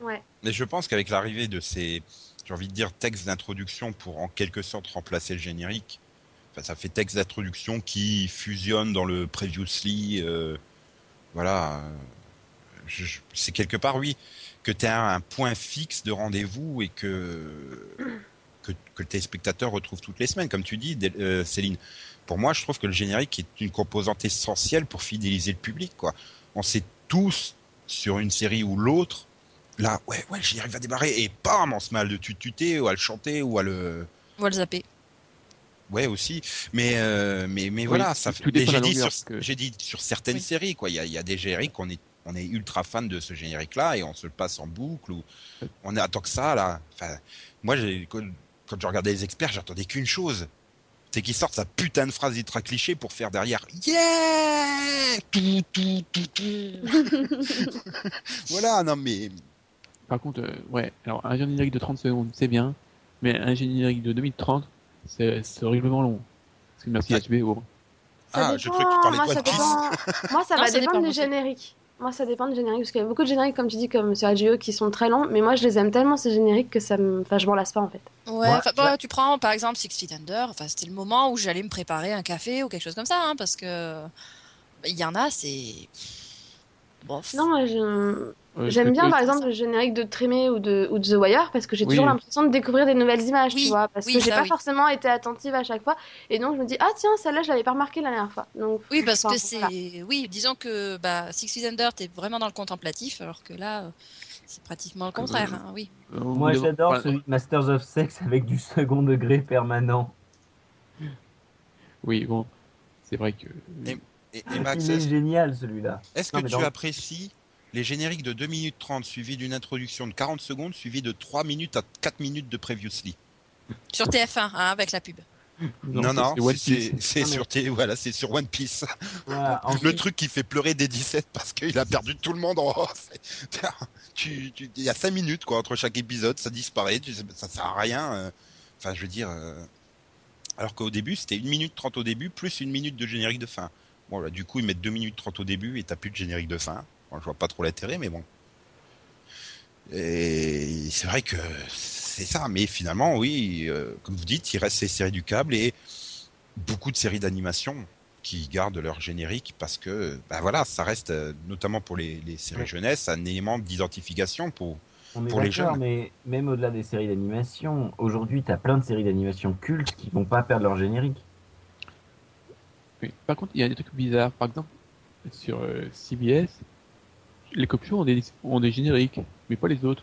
Ouais. Mais je pense qu'avec l'arrivée de ces, j'ai envie de dire, textes d'introduction pour en quelque sorte remplacer le générique, enfin, ça fait texte d'introduction qui fusionne dans le previously, euh, voilà. euh, je- je- c'est quelque part, oui, que tu as un point fixe de rendez-vous et que, (coughs) que, que le téléspectateur retrouve toutes les semaines, comme tu dis, euh, Céline. Pour moi, je trouve que le générique est une composante essentielle pour fidéliser le public, quoi. On sait tous sur une série ou l'autre là, ouais, ouais, le générique va démarrer, et bam, on se met à le tuter, ou à le chanter, ou à le. On va le zapper. Ouais, aussi. Mais, euh, mais, mais Oui, voilà, ça J'ai dit, que- j'ai dit sur certaines Oui. séries, quoi. Il y a, il y a des génériques, on est, on est ultra fan de ce générique-là, et on se le passe en boucle, ou on est attend que ça, là. Enfin, moi, j'ai, quand, quand je regardais les experts, j'attendais qu'une chose. C'est qu'ils sortent sa putain de phrase ultra cliché pour faire derrière Yeah tout, tout, tout, tout. (laughs) voilà, non mais Par contre, euh, ouais, alors un générique de 30 secondes, c'est bien, mais un générique de 2030, c'est horriblement long. Parce que merci Ah. HBO. Ça Ah, dépend. je crois que tu parlais de Moi, ça One Piece. dépend. (laughs) Moi, ça Non, va ça dépendre dépend du générique. Moi, ça dépend du générique parce qu'il y a beaucoup de génériques, comme tu dis, comme sur HBO, qui sont très longs. Mais moi, je les aime tellement ces génériques que ça me, enfin, je m'en lasse pas en fait. Ouais, bon, tu prends par exemple Six Feet Under, enfin, c'était le moment où j'allais me préparer un café ou quelque chose comme ça, hein, parce que bah, il y en a, c'est. Bof. Non, moi, je- Euh, j'aime bien par exemple le générique de Trémé ou de, ou de The Wire parce que j'ai Oui. toujours l'impression de découvrir des nouvelles images, Oui, tu vois. Parce oui, que j'ai pas oui. forcément été attentive à chaque fois. Et donc, je me dis, ah tiens, celle-là, je l'avais pas remarqué la dernière fois. Donc, Oui, parce que c'est. voilà. Oui, disons que bah, Six Feet Under, t'es vraiment dans le contemplatif, alors que là, c'est pratiquement le contraire, hein, oui. euh, Moi, j'adore voilà. celui de Masters of Sex avec du second degré permanent. Oui, bon, c'est vrai que. Et- Et, et Max, Il est génial celui-là. est-ce que tu dans- apprécies les génériques de 2 minutes 30 suivis d'une introduction de 40 secondes suivis de 3 minutes à 4 minutes de previously Sur TF1, hein, avec la pub. Non, non, c'est sur, tes- voilà, c'est sur One Piece. Voilà, Le truc qui fait pleurer des 17 parce qu'il a perdu tout le monde en off. (laughs) tu, tu, il y a 5 minutes quoi entre chaque épisode, ça disparaît, tu sais, ça sert à rien. euh. Enfin, je veux dire. euh, Alors qu'au début, c'était 1 minute 30 au début, plus une minute de générique de fin. Bon, là, du coup, ils mettent 2 minutes 30 au début et t'as plus de générique de fin. Bon, je vois pas trop l'intérêt, mais bon. Et c'est vrai que c'est ça, mais finalement, oui, euh, comme vous dites, il reste ces séries du câble et beaucoup de séries d'animation qui gardent leur générique parce que, ben voilà, ça reste, euh, notamment pour les, les séries Ouais. jeunesse, un élément d'identification pour. On est pour les jeunes. mais même au-delà des séries d'animation, aujourd'hui, t'as plein de séries d'animation cultes qui vont pas perdre leur générique. Oui. Par contre, il y a des trucs bizarres. Par exemple, sur euh, CBS, les copions ont des, ont des génériques, mais pas les autres.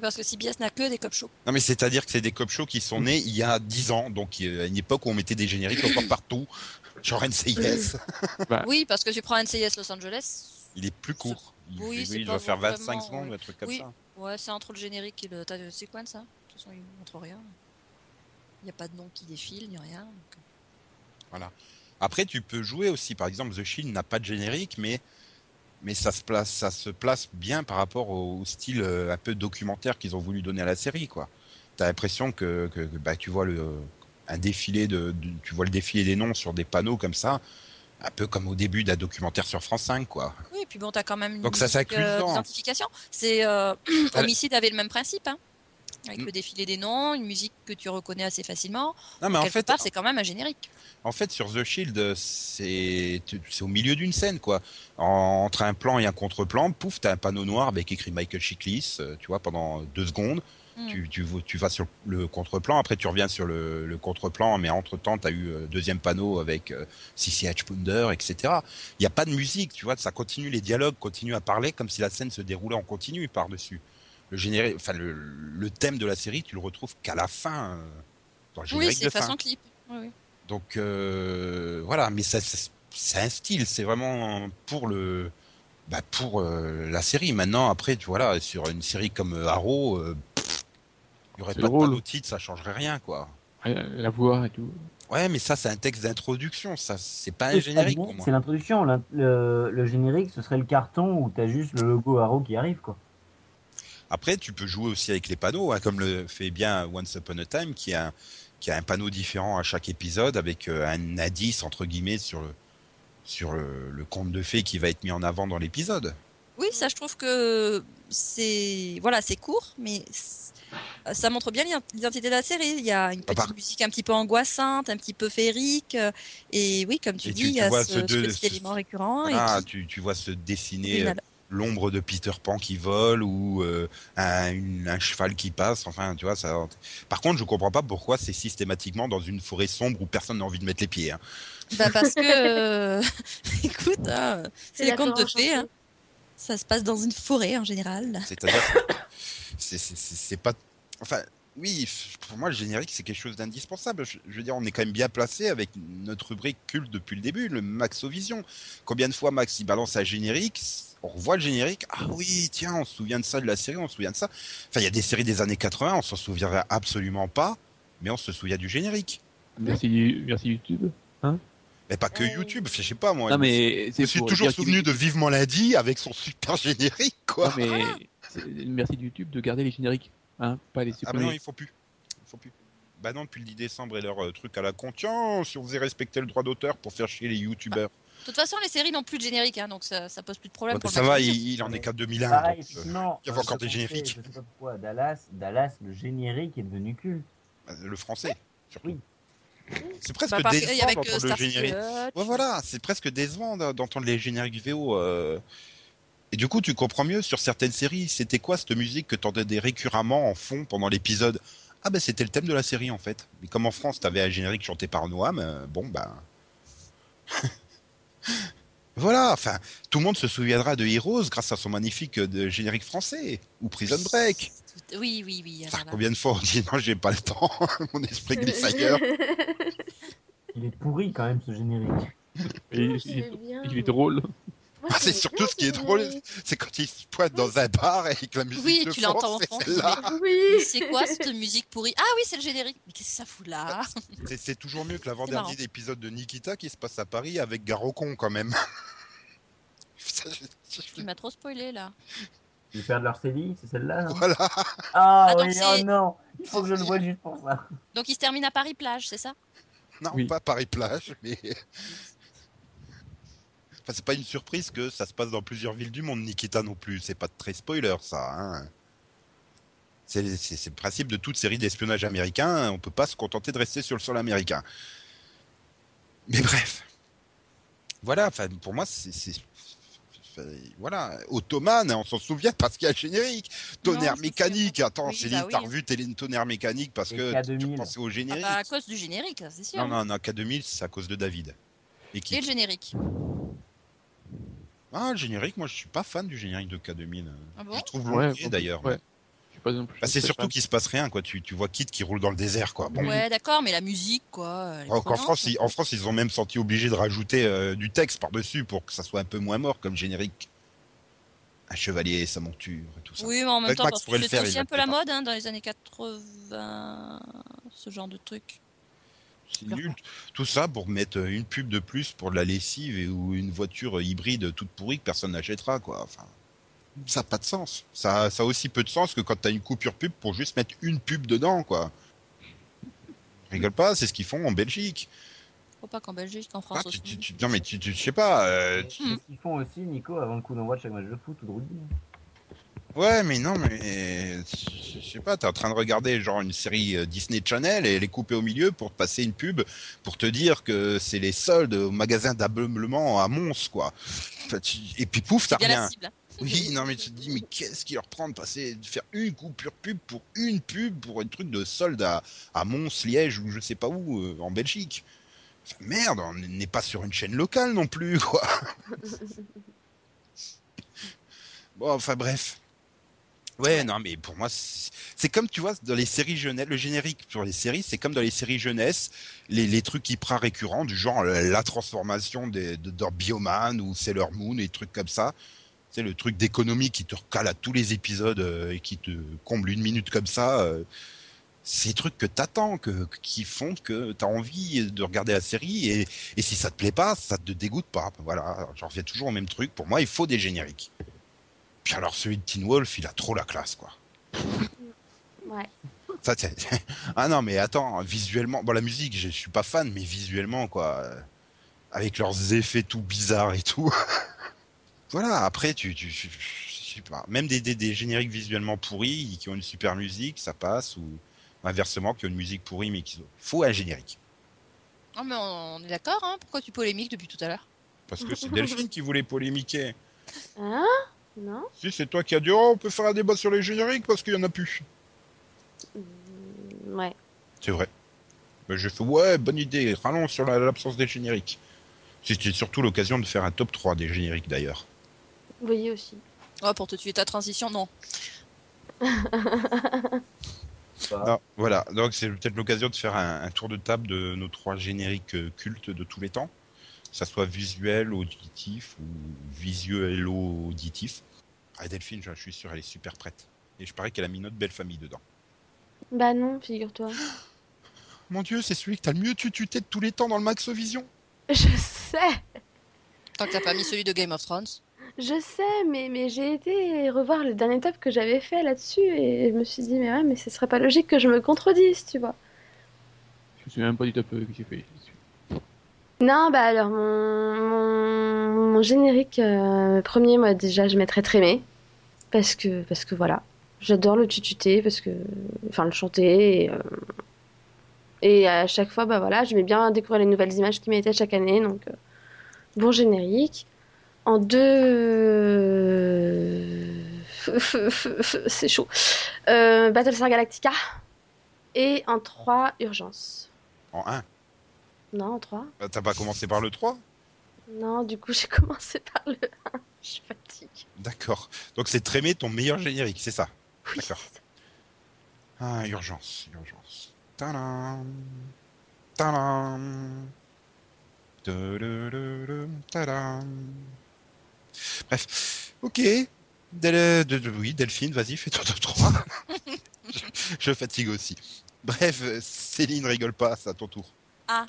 Parce que CBS n'a que des cop shows. Non, mais c'est-à-dire que c'est des cop shows qui sont nés il y a 10 ans, donc euh, à une époque où on mettait des génériques encore (laughs) partout, genre NCIS. Bah. Oui, parce que tu prends NCIS Los Angeles. Il est plus court. Il, Oui, il doit faire 25 vraiment, secondes, ouais. un truc comme Oui. ça. Ouais, c'est entre le générique et le tas de sequence. Hein. De toute façon, il montre rien. Il n'y a pas de nom qui défile, ni rien. donc. Après, tu peux jouer aussi. Par exemple, The Shield n'a pas de générique, mais mais ça se place, ça se place bien par rapport au style euh, un peu documentaire qu'ils ont voulu donner à la série, quoi. T'as l'impression que, que, que, bah, tu vois le un défilé de, de- tu vois le défilé des noms sur des panneaux comme ça, un peu comme au début d'un documentaire sur France 5, quoi. Oui, et puis bon, t'as quand même une Donc ça s'inclut euh. C'est euh, (clears throat) Homicide avait le même principe, hein, avec Mm. le défilé des noms, une musique que tu reconnais assez facilement. Non, mais en fait, c'est quand même un générique. En fait, sur The Shield, c'est tu- au milieu d'une scène, quoi. En- entre un plan et un contre-plan, pouf, t'as un panneau noir avec écrit Michael Chiklis, euh, tu vois, pendant deux secondes. Mm. Tu, tu, tu vas sur le contre-plan, après tu reviens sur le, le contre-plan, mais entre-temps, t'as eu euh, deuxième panneau avec euh, Cici Hatchpounder, etc. Il n'y a pas de musique, tu vois, ça continue, les dialogues continuent à parler comme si la scène se déroulait en continu par-dessus. Le, générique, enfin, le, le thème de la série, tu le retrouves qu'à la fin, euh, dans le Oui, générique c'est de fin. façon clip. Oui, oui. Donc euh, voilà, mais ça, ça- c'est un style, c'est vraiment pour le, bah, pour euh, la série. Maintenant, après, tu vois là, sur une série comme Arrow, euh, il y aurait C'est pas drôle. de panneau titre, ça changerait rien, quoi. La voix et tout. Ouais, mais ça, c'est un texte d'introduction, ça, c'est pas un C'est générique pas pour moi. C'est l'introduction. l'in- Le, le générique, ce serait le carton où t'as juste le logo Arrow qui arrive, quoi. Après, tu peux jouer aussi avec les panneaux, hein, comme le fait bien Once Upon a Time, qui a, un- qui a un panneau différent à chaque épisode avec euh, un indice entre guillemets sur le sur le, le conte de fées qui va être mis en avant dans l'épisode. Oui, ça, je trouve que c'est voilà, c'est court, mais ça montre bien l'ident- l'identité de la série. Il y a une Ah, petite par- musique un petit peu angoissante, un petit peu féerique, euh, et oui, comme tu Et dis, tu- il y a ce, ce deux- cet élément récurrent et qui tu, tu vois se dessiner euh. L'ombre de Peter Pan qui vole ou euh, un, une- un cheval qui passe. Enfin, tu vois, ça. Par contre, je comprends pas pourquoi c'est systématiquement dans une forêt sombre où personne n'a envie de mettre les pieds. hein. Bah, parce que, euh, (laughs) écoute, hein, c'est les contes de fées. hein. Ça se passe dans une forêt en général. C'est-à-dire, c'est pas. Enfin, oui, pour moi, le générique, c'est quelque chose d'indispensable. Je, je veux dire, on est quand même bien placé avec notre rubrique culte depuis le début, le Maxovision. Combien de fois Max il balance un générique on revoit le générique, ah oui, tiens, on se souvient de ça de la série, on se souvient de ça. Enfin, il y a des séries des années 80, on s'en souviendrait absolument pas, mais on se souvient du générique. Merci, merci YouTube. Mais pas que Euh. YouTube, je sais pas moi. Non mais je me suis toujours souvenu de Vivement lundi avec son super générique, quoi. Non mais merci de YouTube de garder les génériques, hein, pas les Ah bah non, il faut plus. Il faut plus. Bah non, depuis le 10 décembre et leur euh, truc à la con. Tiens, si on faisait respecter le droit d'auteur pour faire chier les youtubeurs. De toute façon, les séries n'ont plus de générique, hein, donc ça, ça pose plus de problème. Ouais, pour ça le va, il, il en est qu'à 2001. Pareil, donc, euh, effectivement. il y avait encore je des génériques. Je sais pas pourquoi. Dallas, Dallas, le générique est devenu culte. bah, le français, surtout. Oui. C'est presque Bah, décevant euh, d'entendre le générique. Ouais, voilà, c'est presque décevant d'entendre les génériques VO. euh. Et du coup, tu comprends mieux sur certaines séries, c'était quoi cette musique que t'entendais récurremment en fond pendant l'épisode? Ah ben c'était le thème de la série en fait. Mais comme en France, t'avais un générique chanté par Noam, euh, bon ben... (laughs) voilà, enfin, tout le monde se souviendra de Heroes grâce à son magnifique euh, de générique français, ou Prison Break. Oui, oui, oui. alors Enfin, combien de fois on dit non, j'ai pas le temps, (laughs) mon esprit glisse ailleurs. Il est pourri quand même ce générique. Et il, il est drôle. Moi, Ah, c'est surtout ce qui est drôle, c'est quand il se pointe dans un bar et que la musique Oui, de tu fond, l'entends en fond. Oui. C'est quoi cette musique pourrie? Ah oui, c'est le générique. Mais qu'est-ce que ça fout là? C'est- C'est toujours mieux que l'avant-dernier épisode de Nikita qui se passe à Paris avec Garocon quand même. (laughs) Ça, je- Tu m'as trop spoilé là. Ils perdent leur CDI, c'est celle-là Voilà. Ah, Ah, donc oui, oh non Il faut que je le voie juste pour ça. Donc il se termine à Paris plage, c'est ça? Non, Oui. pas Paris plage, mais. Enfin, c'est pas une surprise que ça se passe dans plusieurs villes du monde, Nikita non plus. C'est pas très spoiler, ça. Hein. C'est le principe de toute série d'espionnage américain. On peut pas se contenter de rester sur le sol américain. Mais bref. Voilà, enfin, pour moi, c'est. Voilà, Ottoman, on s'en souvient parce qu'il y a le générique. Tonnerre Non, mécanique, attends, Oui, Céline, bah oui. t'as revu Télé- Tonnerre mécanique parce Et que tu K2000. pensais au ah générique. bah, À cause du générique, c'est sûr. Non, non, non, K2000, c'est à cause de David. Et qui Et le générique. Ah, le générique, moi je suis pas fan du générique de K2000. Ah bon? Je trouve Ouais, longué d'ailleurs. ouais. Bah, c'est surtout qu'il se passe rien, quoi. Tu, tu vois Kid qui roule dans le désert, quoi. Bon. Ouais, d'accord, mais la musique, quoi. qu'en prenante. France, ils, en France, ils ont même senti obligés de rajouter euh, du texte par-dessus pour que ça soit un peu moins mort comme générique. Un chevalier et sa monture et tout ça. Oui, mais en même Avec temps, c'était aussi un peu la mode hein, dans les années 80, ce genre de truc. C'est nul. Tout ça pour mettre une pub de plus pour de la lessive et, ou une voiture hybride toute pourrie que personne n'achètera, quoi. Enfin, ça n'a pas de sens. Ça, ça a aussi peu de sens que quand t'as une coupure pub pour juste mettre une pub dedans, quoi. Rigole pas, c'est ce qu'ils font en Belgique. Faut pas qu'en Belgique, en Ah, France tu, aussi. tu- tu- non mais tu, tu- sais pas. euh, tu- C'est ce qu'ils font aussi, Nico, avant le coup d'envoi de chaque match de foot ou de rugby. Ouais, mais non, mais je sais pas, t'es en train de regarder genre une série euh, Disney Channel et elle est coupée au milieu pour te passer une pub pour te dire que c'est les soldes au magasin d'ameublement à Mons, quoi. Et puis pouf, t'as rien. hein. Oui, non, mais tu te dis, mais qu'est-ce qui leur prend de passer, de faire une coupure pub pour une pub pour un truc de solde à, à Mons, Liège ou je sais pas où, euh, en Belgique? Enfin, merde, on n'est pas sur une chaîne locale non plus, quoi. (laughs) bon, enfin bref. Ouais, non, mais pour moi, c'est comme, tu vois, dans les séries jeunesse, le générique sur les séries, c'est comme dans les séries jeunesse, les, les trucs hyper récurrents, du genre euh, la transformation des, de, de Bioman ou Sailor Moon et trucs comme ça. C'est le truc d'économie qui te recale à tous les épisodes euh, et qui te comble une minute comme ça. euh, des trucs que t'attends, que, qui font que t'as envie de regarder la série et, et si ça te plaît pas, ça te dégoûte pas. Voilà, j'en reviens toujours au même truc. Pour moi, il faut des génériques. Puis alors celui de Teen Wolf, il a trop la classe, quoi. Ouais. Ça, c'est- (laughs) ah non, mais attends, visuellement, bon la musique, je suis pas fan, mais visuellement, quoi, euh, avec leurs effets tout bizarres et tout. (laughs) voilà. Après, tu, tu, je je sais pas, même des, des, des génériques visuellement pourris qui ont une super musique, ça passe, ou inversement, qui ont une musique pourrie mais qui faut un générique. Non, mais on est d'accord, hein Pourquoi tu polémiques depuis tout à l'heure? Parce que c'est Delphine qui voulait polémiquer. Hein? Non Si, c'est toi qui as dit, oh, on peut faire un débat sur les génériques parce qu'il y en a plus. Mm, Ouais. C'est vrai. Mais j'ai fait, ouais, bonne idée, rallons sur la- l'absence des génériques. C'était surtout l'occasion de faire un top 3 des génériques d'ailleurs. Vous voyez aussi. Ouais, pour te tuer ta transition, non. (laughs) Ah, voilà, donc c'est peut-être l'occasion de faire un, un tour de table de nos trois génériques euh, cultes de tous les temps. Que ça soit visuel, auditif ou visuel-auditif. Ah, Delphine, je, je suis sûr, elle est super prête. Et je parie qu'elle a mis notre belle famille dedans. Bah non, figure-toi. (gasps) Mon dieu, c'est celui que t'as le mieux tututé de tous les temps dans le Max Vision. Je sais, Tant que t'as pas mis celui de Game of Thrones. je sais, mais, mais j'ai été revoir le dernier top que j'avais fait là-dessus et je me suis dit, mais ouais, mais ce serait pas logique que je me contredise, tu vois. Je me souviens même pas du top euh, que j'ai fait. Non, bah alors, mon, mon, générique euh, premier, moi déjà, je mettrais Trémé. Parce que, parce que voilà, j'adore le tututer, parce que, enfin, le chanter. Et, euh, et à chaque fois, bah voilà, j'aimais bien découvrir les nouvelles images qui m'étaient chaque année, donc euh, bon générique. En deux, c'est chaud. Battlestar Galactica. Et en trois, Urgence. En 1. Non, en trois. T'as pas commencé par le 3 Non, du coup, (laughs) j'ai commencé par le 1. (laughs) Je suis fatiguée. D'accord. Donc c'est Trémé ton meilleur générique, c'est ça? Oui, D'accord. Ah, urgence, urgence. Tadam, tadam, tadam. Bref, ok. Del- de- de- oui, Delphine, vas-y, fais ton top 3. (laughs) je, je fatigue aussi. Bref, euh, Céline, rigole pas, c'est à ton tour. Ah.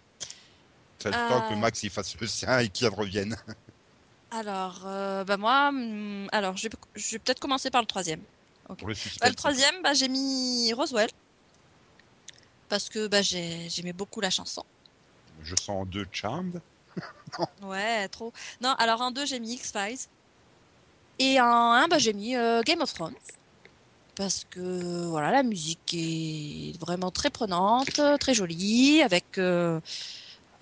Le temps Euh. que Max il fasse le sien et qu'il revienne. Alors, euh, bah moi, hum, alors je vais, je vais peut-être commencer par le troisième. Pour le. Bah, le troisième, bah, j'ai mis Roswell. Parce que bah, j'ai- j'aimais beaucoup la chanson. Je sens deux Charmed. (laughs) Ouais, trop. Non, alors en deux, j'ai mis X-Files. Et en un, bah, j'ai mis euh, Game of Thrones. Parce que voilà, la musique est vraiment très prenante, très jolie. Avec euh,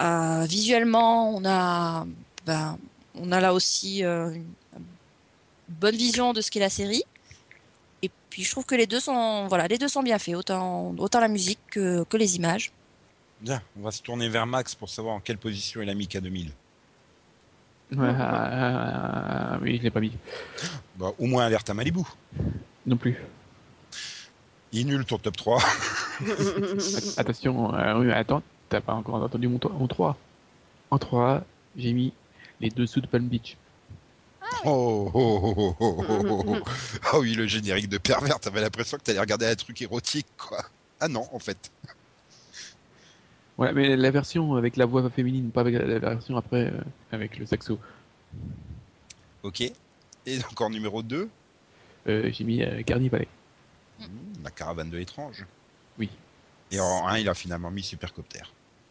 euh, visuellement, on a, ben, on a là aussi euh, une bonne vision de ce qu'est la série. Et puis je trouve que les deux sont, voilà, les deux sont bien faits, autant, autant la musique que, que les images. Bien, on va se tourner vers Max pour savoir en quelle position il a mis K2000. Ouais, euh, oui, je l'ai pas mis. (gasps) Bah, au moins alerte à Malibu. Non plus. Il est nul ton top 3. (laughs) Attention, euh, oui, mais attends, t'as pas encore entendu mon, mon 3. En 3, j'ai mis les dessous de Palm Beach. Oh, oh, oh, oh, oh, oh, oh. Ah oui, le générique de pervers, t'avais l'impression que t'allais regarder un truc érotique, quoi. Ah non, en fait. Ouais, mais la version avec la voix féminine, pas avec la, version après euh, avec le saxo. Ok. Et encore numéro 2, Euh, j'ai mis euh, Palais. la caravane de l'étrange. Oui. Et en 1, il a finalement mis Supercopter.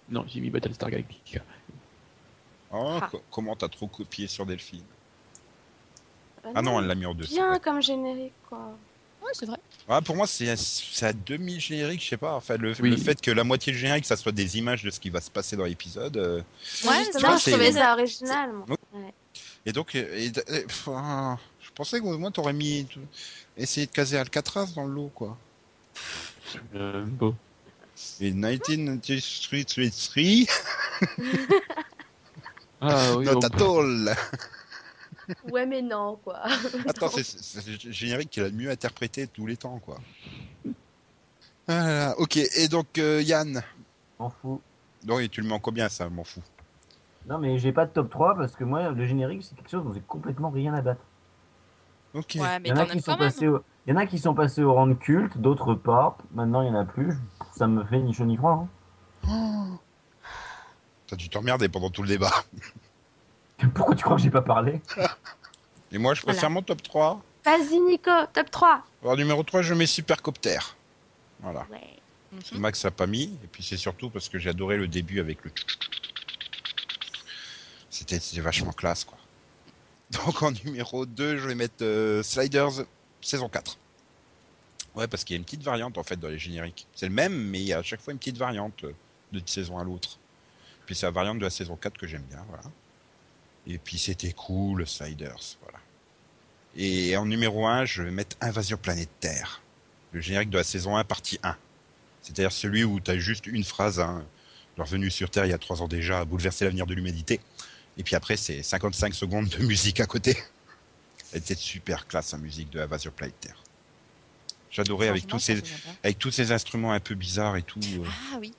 Non, j'ai mis Battlestar Galactica. Oh, Ah. co- comment t'as trop copié sur Delphine? Ah non, elle l'a mis en 2. Bien comme générique, quoi. Ouais, c'est vrai. Ah, pour moi, c'est à demi-générique, je sais pas. Enfin, le, Oui. le fait que la moitié du générique, ça soit des images de ce qui va se passer dans l'épisode. euh, Ouais, justement, c'est- je trouvais ça original. moi. Et donc, euh, et- et- pff, ah, je pensais qu'au moins t'aurais mis. Essayer de caser Alcatraz dans le lot, quoi. Euh, bon. Et 1933, Ah oui, not at all. Ouais, mais non, quoi. (laughs) Attends, c'est le générique qu'il a le mieux interprété de tous les temps, quoi. Ah là là, ok, et donc euh, Yann. M'en fous. Non, et tu le mets en combien, ça, m'en fous. Non, mais j'ai pas de top 3 parce que moi, le générique, c'est quelque chose dont j'ai complètement rien à battre. Ok. Ouais, Il mais y en a quand qui même sont passés au... Il y en a qui sont passés au rang de culte, d'autres pas. Maintenant, il y en a plus. Ça me fait ni chaud ni froid. hein. T'as dû t'emmerder pendant tout le débat. (laughs) Pourquoi tu crois que j'ai pas parlé? (laughs) Et moi, je préfère mon top 3. Vas-y, Nico, top 3. Alors, numéro 3, je mets Supercopter. Voilà. Ouais. Max a pas mis, et puis c'est surtout parce que j'ai adoré le début avec le. C'était c'était vachement classe, quoi. (laughs) Donc en numéro 2, je vais mettre euh, Sliders saison 4. Ouais, parce qu'il y a une petite variante en fait dans les génériques. C'est le même, mais il y a à chaque fois une petite variante euh, d'une saison à l'autre. Puis c'est la variante de la saison 4 que j'aime bien, voilà. Et puis c'était cool, Sliders, voilà. Et en numéro 1, je vais mettre Invasion Planète Terre. Le générique de la saison 1, partie 1. C'est-à-dire celui où tu as juste une phrase, hein, leur venue sur Terre il y a trois ans déjà a l'avenir de l'humanité. Et puis après, c'est 55 secondes de musique à côté. Elle était super classe, la musique de Invasion Planète Terre. J'adorais avec tous, ces, avec tous instruments un peu bizarres et tout. euh. Ah oui.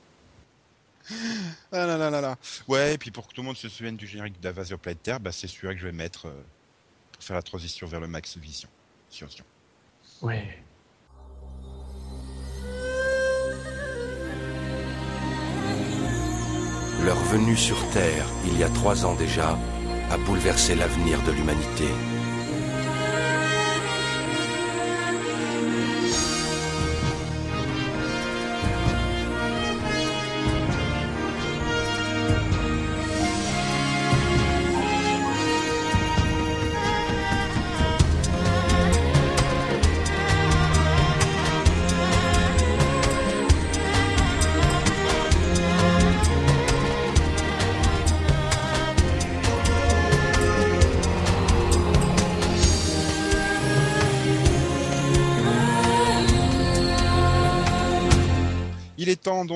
Ah là là là là. Ouais, et puis pour que tout le monde se souvienne du générique d'Invasion Planète Terre, bah, c'est celui que je vais mettre euh, pour faire la transition vers le Max Vision. Sur Vision. Ouais. Leur venue sur Terre, il y a trois ans déjà, a bouleversé l'avenir de l'humanité.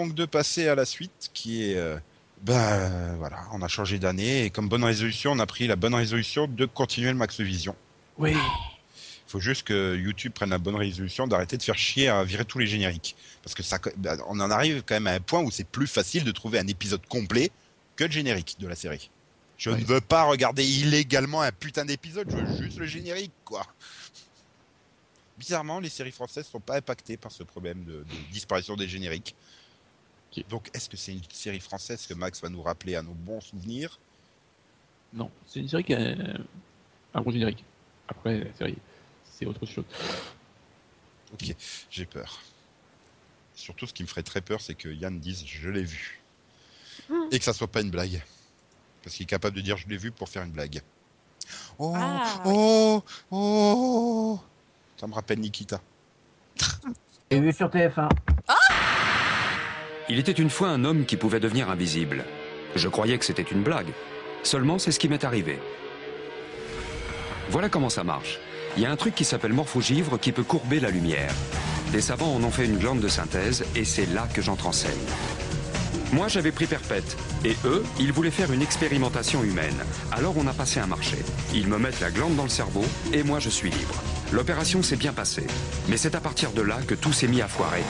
Donc de passer à la suite qui est. euh, euh, voilà, on a changé d'année et comme bonne résolution, on a pris la bonne résolution de continuer le Max Vision. Oui. Il faut juste que YouTube prenne la bonne résolution d'arrêter de faire chier à virer tous les génériques. Parce que ça, on en arrive quand même à un point où c'est plus facile de trouver un épisode complet que le générique de la série. Je ne veux pas regarder illégalement un putain d'épisode, je veux juste le générique, quoi. Bizarrement, les séries françaises sont pas impactées par ce problème de, de disparition des génériques. Donc, est-ce que c'est une série française que Max va nous rappeler à nos bons souvenirs? Non, c'est une série qui a un bon générique. Après, la série, c'est autre chose. Ok, j'ai peur. Surtout, ce qui me ferait très peur, c'est que Yann dise je l'ai vu. Hmm. Et que ça soit pas une blague. Parce qu'il est capable de dire je l'ai vu pour faire une blague. Oh, Ah, oui. oh, oh Ça me rappelle Nikita. (laughs) J'ai vu sur TF1. Il était une fois un homme qui pouvait devenir invisible. Je croyais que c'était une blague. Seulement, c'est ce qui m'est arrivé. Voilà comment ça marche. Il y a un truc qui s'appelle morphogivre qui peut courber la lumière. Des savants en ont fait une glande de synthèse et c'est là que j'entre en scène. Moi, j'avais pris perpète. Et eux, ils voulaient faire une expérimentation humaine. Alors on a passé un marché. Ils me mettent la glande dans le cerveau et moi, je suis libre. L'opération s'est bien passée, mais c'est à partir de là que tout s'est mis à foirer.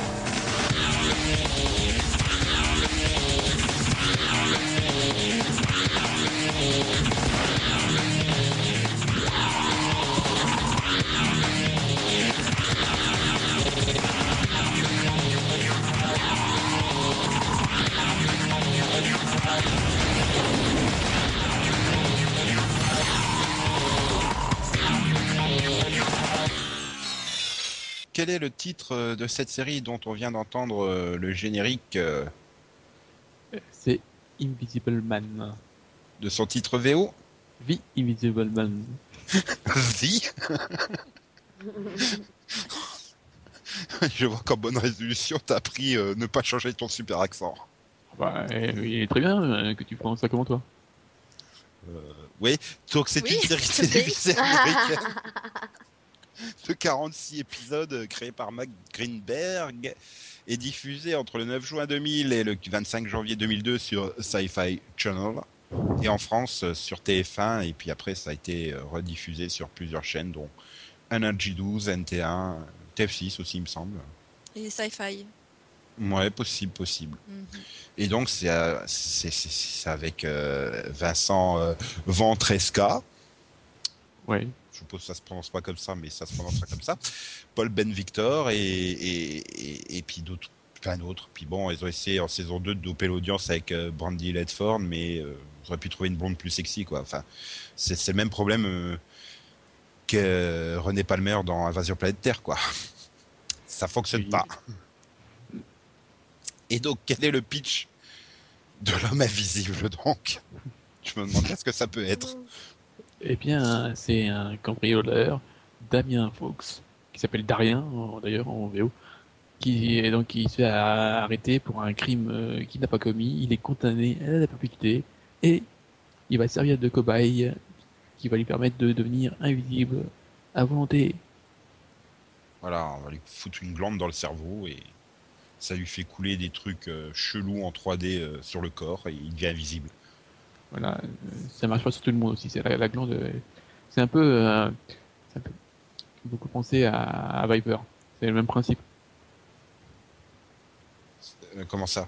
Titre euh, de cette série dont on vient d'entendre euh, le générique euh, C'est Invisible Man. de son titre VO The Invisible Man. (laughs) Si (laughs) Je vois qu'en bonne résolution, t'as pris euh, ne pas changer ton super accent. Bah, euh, il est très bien euh, que tu prononces ça comment toi? Oui, donc c'est Oui, une série télévisée américaine (laughs) (laughs) de 46 épisodes euh, créée par Mac Greenberg et diffusée entre le 9 juin 2000 et le 25 janvier 2002 sur Sci-Fi Channel et en France euh, sur TF1 et puis après ça a été euh, rediffusé sur plusieurs chaînes dont Energy 12, NT1, TF6 aussi il me semble. Et sci-fi. Ouais, possible, possible. Mhm. Et donc c'est c'est c'est- c'est avec euh, Vincent euh, Ventresca. Ouais. Je suppose que ça se prononce pas comme ça, mais ça se prononcera comme ça. Paul Ben Victor et, et, et, et puis d'autres, plein d'autres. Puis bon, ils ont essayé en saison 2 de doper l'audience avec euh, Brandy Ledford, mais euh, ils auraient pu trouver une blonde plus sexy, quoi. Enfin, c'est, c'est le même problème euh, que René Palmer dans Invasion Planète Terre, quoi. (laughs) Ça fonctionne Oui. pas. Et donc, quel est le pitch de l'homme invisible, donc? Je me demande ce que ça peut être. Eh bien, c'est un cambrioleur, Damien Fox, qui s'appelle Darien en- d'ailleurs en VO, qui est donc qui se fait arrêter pour un crime euh, qu'il n'a pas commis. Il est condamné à la perpétuité et il va servir de cobaye qui va lui permettre de devenir invisible à volonté. Voilà, on va lui foutre une glande dans le cerveau et ça lui fait couler des trucs euh, chelous en 3D euh, sur le corps et il devient invisible. Voilà, ça marche pas sur tout le monde aussi. C'est la, la glande, euh, c'est un peu, euh, ça beaucoup penser à, à Viper. C'est le même principe. Euh, comment ça?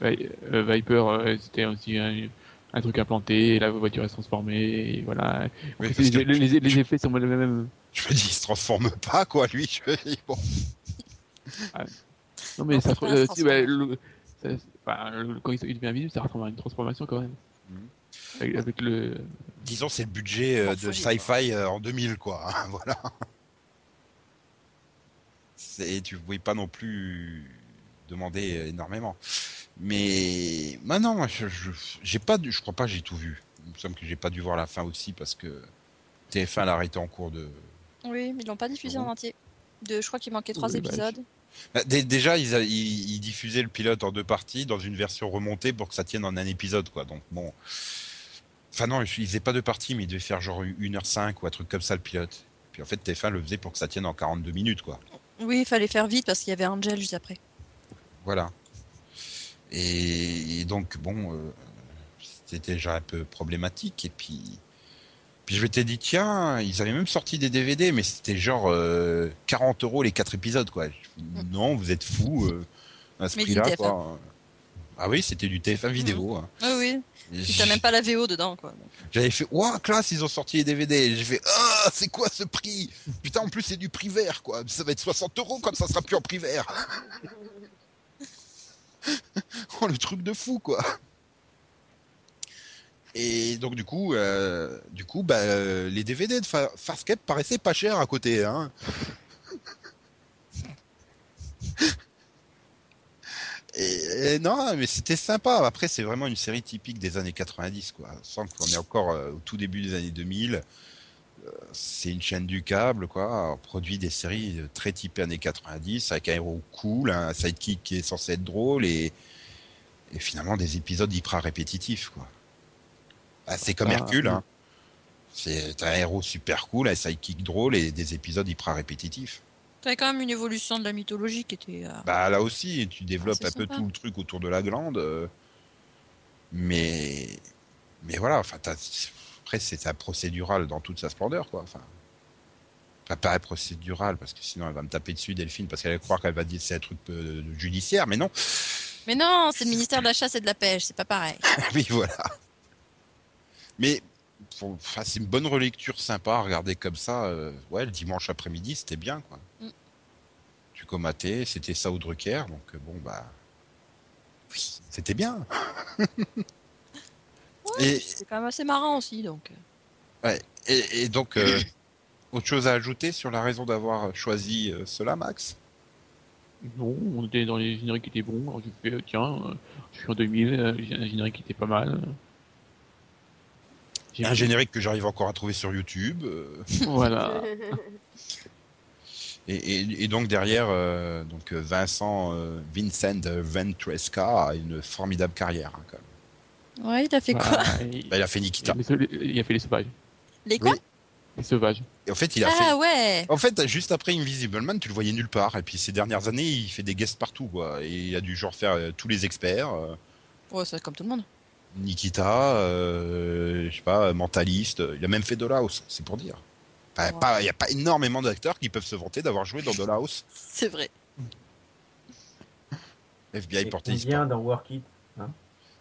Ouais, euh, Viper, euh, c'était aussi un, un truc implanté, et la voiture est transformée, et voilà. Oui, que les, les- les effets sont les mêmes. Je me dis, il se transforme pas, quoi, lui. Je me dis, bon. Non, mais Non, ça, euh, le- ça- enfin, le- quand il il devient invisible, ça ressemble à une transformation quand même. Avec, avec le. Disons, c'est le budget euh, de sci-fi euh, en 2000, quoi. hein, (laughs) voilà. C'est, tu pouvais pas non plus demander euh, énormément. Mais maintenant, je, je, j'ai pas, dû- je crois pas, que j'ai tout vu. Il me semble que j'ai pas dû voir la fin aussi parce que TF1 l'a arrêté en cours de, Oui, mais ils l'ont pas diffusé en Bon. entier. De, je crois qu'il manquait trois Oui, bah, épisodes. Bah, Déjà, ils, a- ils, ils diffusaient le pilote en deux parties dans une version remontée pour que ça tienne en un épisode, quoi. Donc bon. Enfin non, ils faisaient pas deux parties, mais ils devaient faire genre 1h05 ou un truc comme ça le pilote. Puis en fait, TF1 le faisait pour que ça tienne en 42 minutes, quoi. Oui, il fallait faire vite parce qu'il y avait Angel juste après. Voilà. Et, et donc bon, euh, c'était déjà un peu problématique. Et puis, puis je m'étais dit tiens, ils avaient même sorti des DVD, mais c'était genre euh, 40 euros les quatre épisodes, quoi. Dis, Non, vous êtes fous euh, à ce prix-là, TF1. quoi. Ah oui, c'était du TF1 vidéo. hein. Oui, oui. Puis t'as même pas la VO dedans, quoi. J'avais fait, ouah, classe, ils ont sorti les DVD. J'ai fait, ah, c'est quoi ce prix? Putain, en plus, c'est du prix vert, quoi. Ça va être 60 euros quand ça sera plus en prix vert. (laughs) oh, le truc de fou, quoi. Et donc, du coup, euh, du coup bah, euh, les DVD de Fa- Farscape paraissaient pas chers à côté. Hein. (laughs) Et, non, mais c'était sympa. Après, c'est vraiment une série typique des années 90, quoi. Sans qu'on est encore euh, au tout début des années 2000. Euh, c'est une chaîne du câble, quoi. On produit des séries très typées années 90, avec un héros cool, un sidekick qui est censé être drôle et, et finalement des épisodes hyper répétitifs, quoi. Ah, c'est comme Ah, Hercule, hein. C'est un héros super cool, un sidekick drôle et des épisodes hyper répétitifs. T'avais quand même une évolution de la mythologie qui était. euh, Bah là aussi, tu développes un peu tout le truc autour de la glande, euh, mais mais voilà, enfin après c'est un procédural dans toute sa splendeur quoi. Enfin, Pas pareil procédural, parce que sinon elle va me taper dessus, Delphine, parce qu'elle va croire qu'elle va dire que c'est un truc euh, judiciaire, mais non. Mais non, c'est le ministère de la chasse et de la pêche, c'est pas pareil. (laughs) oui, voilà. Mais pour- enfin, c'est une bonne relecture sympa à regarder comme ça. euh, ouais, le dimanche après-midi, c'était bien, quoi. Mm. Tu comatais, c'était ça ou Drucker, donc euh, bon, bah. Oui, c'était bien. (laughs) Et- C'est quand même assez marrant aussi, donc. euh. Et, et donc, euh, (coughs) autre chose à ajouter sur la raison d'avoir choisi euh, cela, Max? Non, on était dans les génériques qui étaient bons. Alors j'ai fait, tiens, je suis en 2000, euh, j'ai un générique qui était pas mal. J'ai- Un générique que j'arrive encore à trouver sur YouTube. euh, (laughs) Voilà. (laughs) et, et- et donc derrière, euh, donc euh, Vincent euh, Vincent Ventresca a une formidable carrière. hein, quand même. Ouais, il a fait quoi et- (laughs) Bah, il a fait Nikita. il a fait les sauvages. Les quoi Oui. Les sauvages. Et en fait, il a Ah fait. ouais En fait, juste après Invisible Man, tu le voyais nulle part. Et puis ces dernières années, il fait des guests partout, quoi. Et il a dû genre faire euh, tous les experts. euh, Ouais, c'est comme tout le monde. Nikita, euh, je sais pas, Mentaliste. Il a même fait Dollhouse, c'est pour dire. Il n'y a pas énormément d'acteurs qui peuvent se vanter d'avoir joué dans Dollhouse. C'est vrai. FBI porté combien dans Work It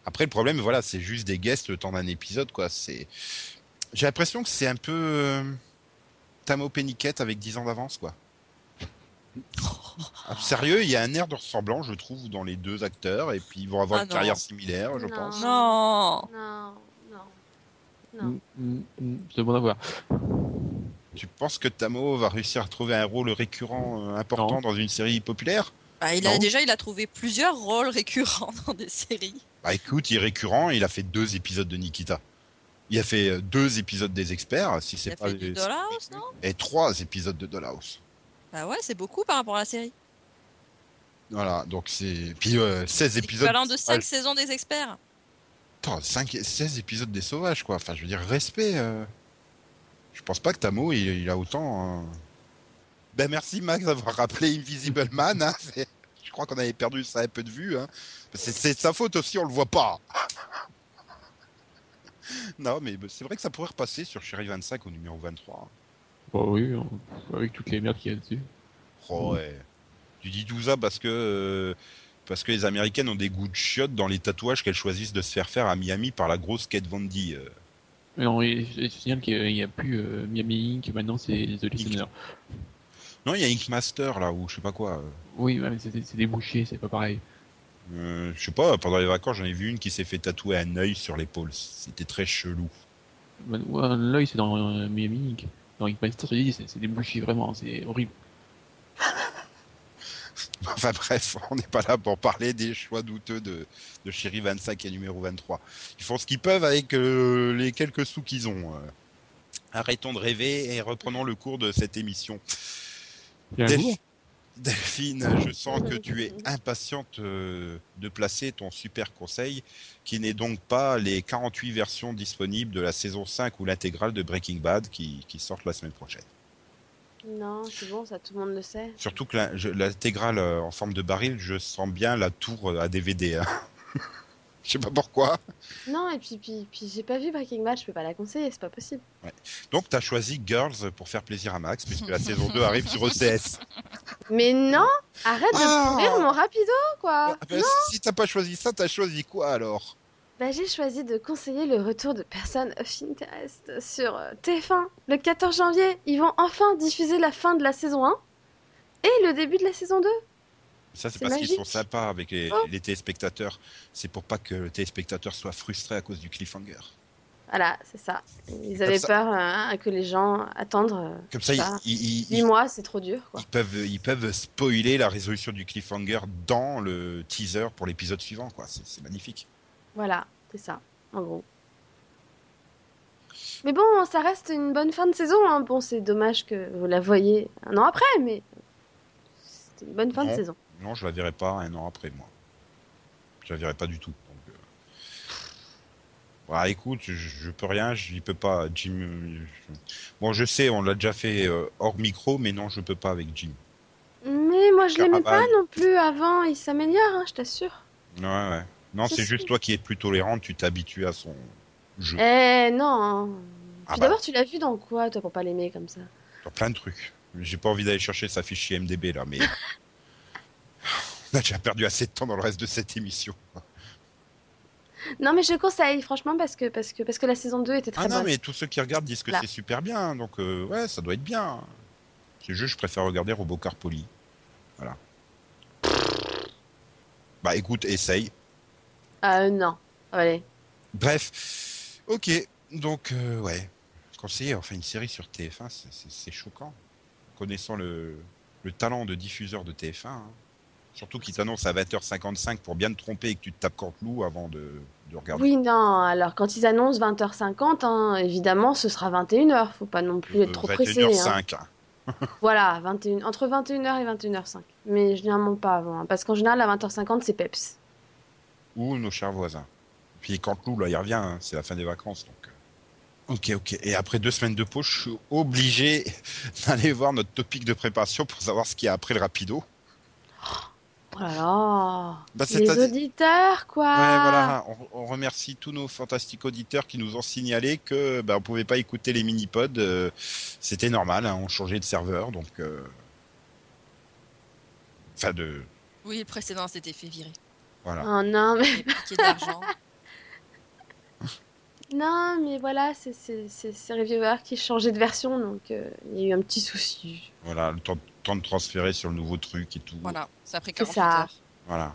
Après, le problème, voilà, c'est juste des guests le temps d'un épisode, quoi. C'est, j'ai l'impression que c'est un peu euh, Tamo Penniket avec 10 ans d'avance, quoi. Ah, sérieux, il y a un air de ressemblant, je trouve, dans les deux acteurs, et puis ils vont avoir Ah une non. carrière similaire, je Non. pense. Non Non, non, non. Mm, mm, mm, C'est bon à voir. Tu penses que Tamo va réussir à trouver un rôle récurrent euh, important Non. dans une série populaire? Bah, il a, Non. Déjà, il a trouvé plusieurs rôles récurrents (laughs) dans des séries. Bah écoute, il est récurrent, il a fait deux épisodes de Nikita. Il a fait euh, deux épisodes des experts, si Il c'est a pas fait du les- Dollhouse, non? et trois épisodes de Dollhouse. Bah ouais, c'est beaucoup par rapport à la série. Voilà, donc c'est. Puis euh, 16 épisodes. Équivalent de 5 Ouais, saisons des experts. attends, 5, 16 épisodes des sauvages, quoi. Enfin, je veux dire, respect. euh. Je pense pas que Tamo, il, il a autant. hein. Ben merci, Max, d'avoir rappelé Invisible Man. hein. (laughs) Je crois qu'on avait perdu ça un peu de vue. Hein. C'est de sa faute aussi, on le voit pas. (laughs) non, mais c'est vrai que ça pourrait repasser sur Chéri 25 au numéro 23. Bah oui, on- avec toutes les merdes qu'il y a dessus. Oh, ouais. Tu dis tout ça parce que euh, parce que les Américaines ont des goûts de chiottes dans les tatouages qu'elles choisissent de se faire faire à Miami par la grosse Kate Von D. euh. Mais non, je signale qu'il n'y a plus euh, Miami Inc. Maintenant, c'est The Listener. Non, il y a Ink Master là ou je sais pas quoi. Oui, mais c'est c'est des bouchers, c'est pas pareil. Euh, je sais pas. Pendant les vacances, j'en ai vu une qui s'est fait tatouer un œil sur l'épaule. C'était très chelou. Ben, ouais, L'œil, c'est dans Miami Inc. Dans Ink Master, je dis, c'est des bouchers, vraiment, c'est horrible. (laughs) Enfin bref, on n'est pas là pour parler des choix douteux de, de Chéri 25 et numéro 23. Ils font ce qu'ils peuvent avec euh, les quelques sous qu'ils ont. euh. Arrêtons de rêver et reprenons le cours de cette émission. Il y a un Delph- jour, Delphine, je sens que tu es impatiente euh, de placer ton super conseil, qui n'est donc pas les 48 versions disponibles de la saison 5 ou l'intégrale de Breaking Bad qui, qui sortent la semaine prochaine. Non, c'est bon, ça tout le monde le sait. Surtout que l'intégrale euh, en forme de baril, je sens bien la tour euh, à DVD. Hein. (laughs) je sais pas pourquoi. Non, et puis, puis, puis j'ai pas vu Breaking Bad, je peux pas la conseiller, c'est pas possible. Donc tu as choisi Girls pour faire plaisir à Max, puisque la (laughs) saison 2 arrive sur E ECS. Mais non Arrête de Ah pourrir mon rapido, quoi Ah ben, si t'as pas choisi ça, t'as choisi quoi alors? Bah, j'ai choisi de conseiller le retour de Person of Interest sur euh, TF1 le 14 janvier. Ils vont enfin diffuser la fin de la saison 1 et le début de la saison 2. Ça, c'est C'est parce qu'ils sont sympas avec les, Oh. les téléspectateurs. C'est pour pas que le téléspectateur soit frustré à cause du cliffhanger. Voilà, c'est ça. Ils avaient ça. peur hein, que les gens attendent. euh, Comme ça, Ça. ils, ils- ils- 8 mois, c'est trop dur, quoi. ils peuvent, ils peuvent spoiler la résolution du cliffhanger dans le teaser pour l'épisode suivant. quoi. C'est c'est magnifique. Voilà, c'est ça, en gros. Mais bon, ça reste une bonne fin de saison. Hein. Bon, c'est dommage que vous la voyez un an après, mais c'était une bonne fin de saison. Non, je la verrai pas un an après, moi. Je la verrai pas du tout. Donc, euh... Voilà, écoute, je, je peux rien, j'y peux pas. Jim. euh, je- Bon, je sais, on l'a déjà fait euh, hors micro, mais non, je peux pas avec Jim. Mais moi, je l'aimais pas non plus avant. Il s'améliore, hein, je t'assure. Ouais, ouais. Non, c'est juste toi qui es plus tolérante, tu t'habitues à son jeu. Eh non. hein. Ah bah. d'abord, tu l'as vu dans quoi, toi, pour pas l'aimer comme ça? Sur plein de trucs. J'ai pas envie d'aller chercher sa fiche IMDB là, mais. (laughs) On a déjà perdu assez de temps dans le reste de cette émission. Non, mais je conseille, franchement, parce que, parce que, parce que la saison 2 était très Ah non, mais tous ceux qui regardent disent que c'est super bien, donc euh, ouais, ça doit être bien. C'est juste, je préfère regarder Robocar Poli. Voilà. Bah écoute, essaye. Euh, non. Allez. Bref, ok, donc euh, ouais, conseiller, enfin une série sur TF1, c'est- choquant. Connaissant le, le talent de diffuseur de TF1, hein. Surtout qu'il t'annonce à 20h55 pour bien te tromper et que tu te tapes Canteloup avant de, de regarder. Oui, non. Alors, quand ils annoncent 20h50, hein, évidemment, ce sera 21h. Faut pas non plus être trop pressé. hein. 21h05. hein. Voilà, 21... entre 21h et 21h05. Mais généralement pas avant. hein, parce qu'en général, à 20h50, c'est Peps. ou nos chers voisins. Puis Canteloup, là, il revient, c'est la fin des vacances, donc. euh. Ok, ok. Et après deux semaines de pause, je suis obligé (laughs) d'aller voir notre topic de préparation pour savoir ce qu'il y a après le rapido. Oh là là. Bah, Les auditeurs, quoi. Ouais, voilà. On, on remercie tous nos fantastiques auditeurs qui nous ont signalé que bah, on pouvait pas écouter les mini-pods. euh, C'était normal, hein, on changeait de serveur, donc. euh, Enfin, de. Oui, le précédent s'était fait virer. Voilà. Oh non, mais, (laughs) non, mais voilà, c'est c'est- c'est- c'est Reviewer qui changeait de version, donc euh, il y a eu un petit souci. Voilà, le temps, temps de transférer sur le nouveau truc et tout. Voilà, ça a pris C'est 48 ça. heures. Voilà.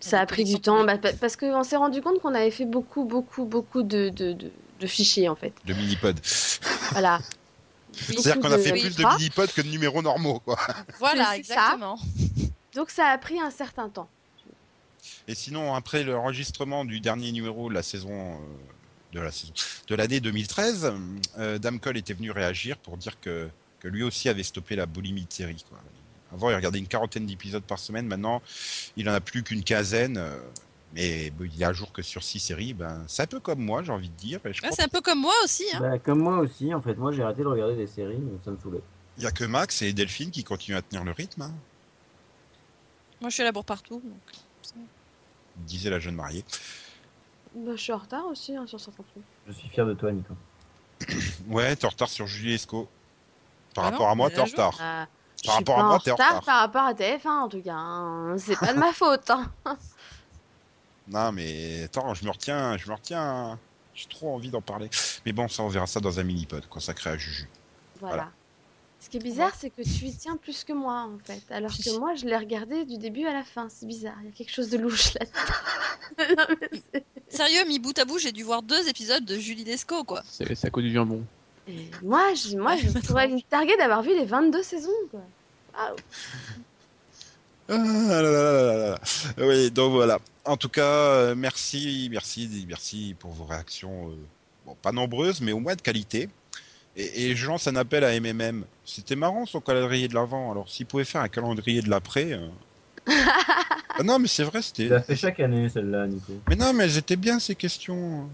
Ça a pris du temps, bah, pa- parce qu'on s'est rendu compte qu'on avait fait beaucoup, beaucoup, beaucoup de, de, de, de fichiers, en fait. De mini-pods. Voilà. (laughs) C'est-à-dire qu'on a fait plus de trois. mini-pods que de numéros normaux, quoi. (laughs) Voilà, ça. exactement. Donc ça a pris un certain temps. Et sinon, après l'enregistrement du dernier numéro de la saison euh, de la saison de l'année 2013, euh, Dame Cole était venu réagir pour dire que, que lui aussi avait stoppé la boulimie de série. Quoi. Avant, il regardait une quarantaine d'épisodes par semaine. Maintenant, il en a plus qu'une quinzaine. euh, mais bon, il est à jour que sur six séries. Ben, c'est un peu comme moi, j'ai envie de dire. Ouais, c'est un peu comme moi aussi. Hein. Bah, comme moi aussi, en fait, moi j'ai arrêté de regarder des séries, donc ça me saoulait. qu'il y a que Max et Delphine qui continuent à tenir le rythme. hein, Moi, je suis là pour partout. donc. disait la jeune mariée. Bah, je suis en retard aussi hein, sur certains trucs. Je suis fier de toi, Nico. Ouais, t'es en retard sur Julie Esco. Par Ah rapport non, à moi, t'es en retard. Euh, Par rapport à moi, en t'es en retard par rapport à TF1 en tout cas. hein. C'est pas de ma faute. hein. (laughs) Non, mais attends, je me retiens, je me retiens. J'ai trop envie d'en parler. Mais bon, ça, on verra ça dans un mini-pod consacré à Juju. Voilà. Voilà. Ce qui est bizarre, c'est que tu y tiens plus que moi en fait. Alors que moi, je l'ai regardé du début à la fin. C'est bizarre. Il y a quelque chose de louche là-dedans. (laughs) Sérieux, mis bout à bout, j'ai dû voir deux épisodes de Julie Desco, quoi. C'est c'est à cause du jambon. Et moi, je, moi, je (laughs) pourrais me targuer d'avoir vu les 22 saisons. Quoi. Ah, Ah là là là là là là. Oui, donc voilà. En tout cas, euh, merci, merci, merci pour vos réactions. euh, bon, pas nombreuses, mais au moins de qualité. Et, et je lance un appel à MMM. C'était marrant son calendrier de l'avant. Alors, s'il pouvait faire un calendrier de l'après. euh. (laughs) Ah non, mais c'est vrai, c'était. l'as fait chaque année, celle-là, Nico. Mais non, mais elles étaient bien ces questions.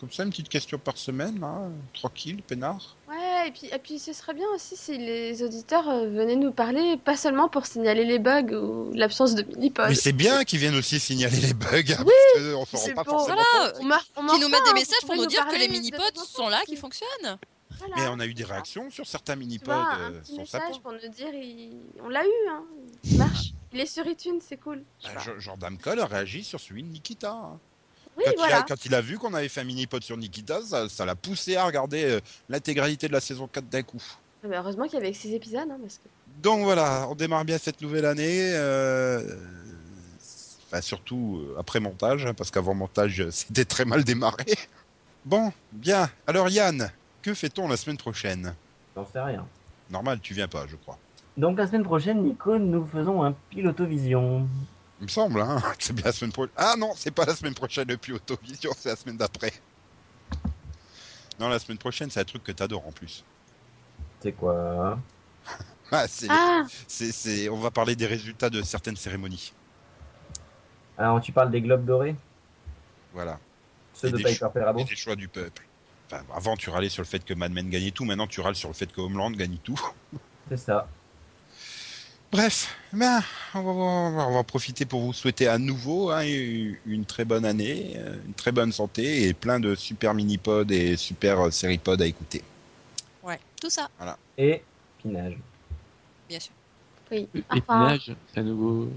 Comme ça, une petite question par semaine, là, tranquille, peinard. Ouais, et puis, et puis ce serait bien aussi si les auditeurs euh, venaient nous parler, pas seulement pour signaler les bugs ou l'absence de mini-pod. Mais c'est bien qu'ils viennent aussi signaler les bugs, hein, Oui, parce qu'on s'en c'est rend pas forcément Voilà, On meurt- on qui nous mettent des hein, messages pour nous dire que les mini-pods sont là, qui fonctionnent. Voilà. Mais on a eu des réactions sur certains Tu mini-pods, vois, un euh, petit sont message pour nous dire, il- on l'a eu, hein. il marche. Il est sur iTunes, c'est cool. Euh, Jordan Cole a réagi sur celui de Nikita. hein. Oui, quand, il a, quand il a vu qu'on avait fait un mini-pod sur Nikita, ça l'a poussé à regarder euh, l'intégralité de la saison 4 d'un coup. Ah bah, heureusement qu'il y avait que 6 épisodes, hein, parce que... Donc voilà, on démarre bien cette nouvelle année. euh, Enfin, surtout euh, après montage, hein, parce qu'avant montage, (laughs) c'était très mal démarré. Bon, bien. Alors Yann, que fait-on la semaine prochaine? J'en sais rien. Normal, tu viens pas, je crois. Donc la semaine prochaine, Nico, nous faisons un pilotovision. Il me semble, hein, que (laughs) c'est bien la semaine prochaine. Ah non, c'est pas la semaine prochaine le plus autovision, c'est la semaine d'après. Non, la semaine prochaine, c'est un truc que t'adores en plus. C'est quoi? (laughs) Ah, c'est, Ah c'est, c'est- on va parler des résultats de certaines cérémonies. Alors tu parles des globes dorés? Voilà. Ceux Et de des Piper cho- Perabo Et des choix du peuple. Enfin, avant, tu râlais sur le fait que Mad Men gagnait tout. Maintenant, tu râles sur le fait que Homeland gagne tout. C'est ça. Bref, ben, on, va, on va- on va profiter pour vous souhaiter à nouveau hein, une très bonne année, euh, une très bonne santé et plein de super mini-pods et super euh, série-pods à écouter. Ouais, tout ça, Et Pinage. bien sûr. Oui. Et Enfin, Pinage, c'est un nouveau.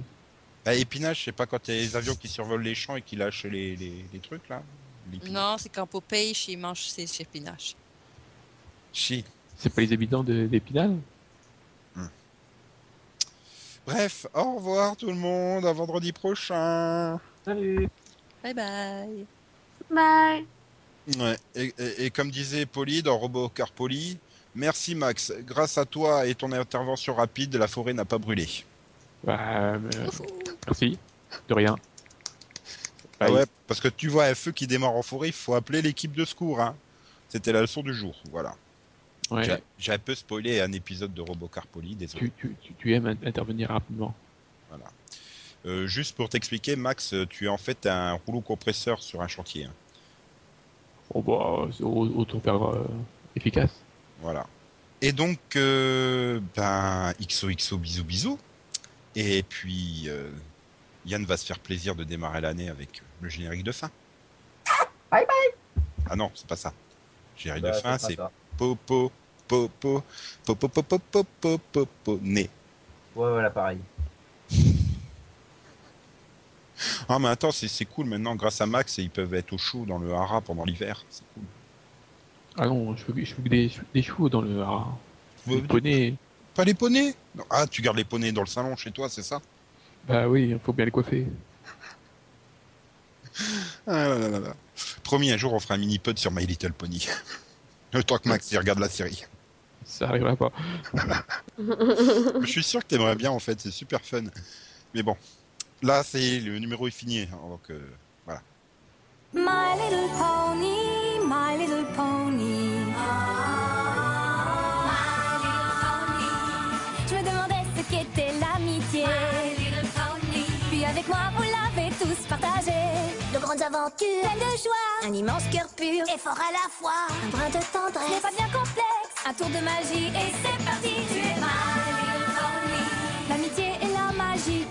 Bah, épinage, c'est pas quand il y a les avions qui survolent les champs et qui lâchent les, les, les trucs là. Non, c'est quand Popeye, il mange ses pinaches. Chi. C'est pas les habitants de- d'Épinal? Bref, au revoir tout le monde, à vendredi prochain. Salut Bye bye. bye. Ouais. Et, et- et comme disait Polly dans Polly, merci Max. Grâce à toi et ton intervention rapide, la forêt n'a pas brûlé. Bah, euh, merci. De rien. Ah ouais, parce que tu vois un feu qui démarre en forêt, il faut appeler l'équipe de secours. Hein. C'était la leçon du jour. Voilà. Ouais. J'ai- un peu spoilé un épisode de Robocar Polly, désolé. Tu, tu, tu, tu aimes in- intervenir rapidement. Euh, juste pour t'expliquer, Max, tu es en fait un rouleau compresseur sur un chantier. hein. Oh bah, c'est au- autant faire euh, efficace. Voilà. Et donc, euh, ben, XOXO, bisous, bisous. Et puis, euh, Yann va se faire plaisir de démarrer l'année avec le générique de fin. Bye Ah non, c'est pas ça. Le générique Bah, de fin, ça. popo, popo, popo, popo, popo, popo, né. Ouais, voilà, pareil. Ah, mais attends, c'est c'est cool maintenant, grâce à Max, ils peuvent être au chaud dans le hara pendant l'hiver. C'est cool. Ah non, je veux, je veux que des, des chevaux dans le. Ouais, Des poneys. Pas les poneys Non. Ah, tu gardes les poneys dans le salon chez toi, c'est ça Bah oui, il faut bien les coiffer. Ah là là là là. Promis, un jour, on fera un mini-pod sur My Little Pony. Le temps que Max y regarde la série. Ça arrivera pas. (laughs) Je suis sûr que t'aimerais bien, en fait, c'est super fun. Mais bon, là, c'est le numéro est fini. hein, Donc, euh, My little pony, my little pony. Je me demandais ce qu'était l'amitié. Puis avec moi, vous l'avez tous partagé. De grandes aventures, pleines de joie. Un immense cœur pur et fort à la fois. Un brin de tendresse, n'est pas bien complexe. Un tour de magie et c'est parti. Tu es. L'amitié et la magie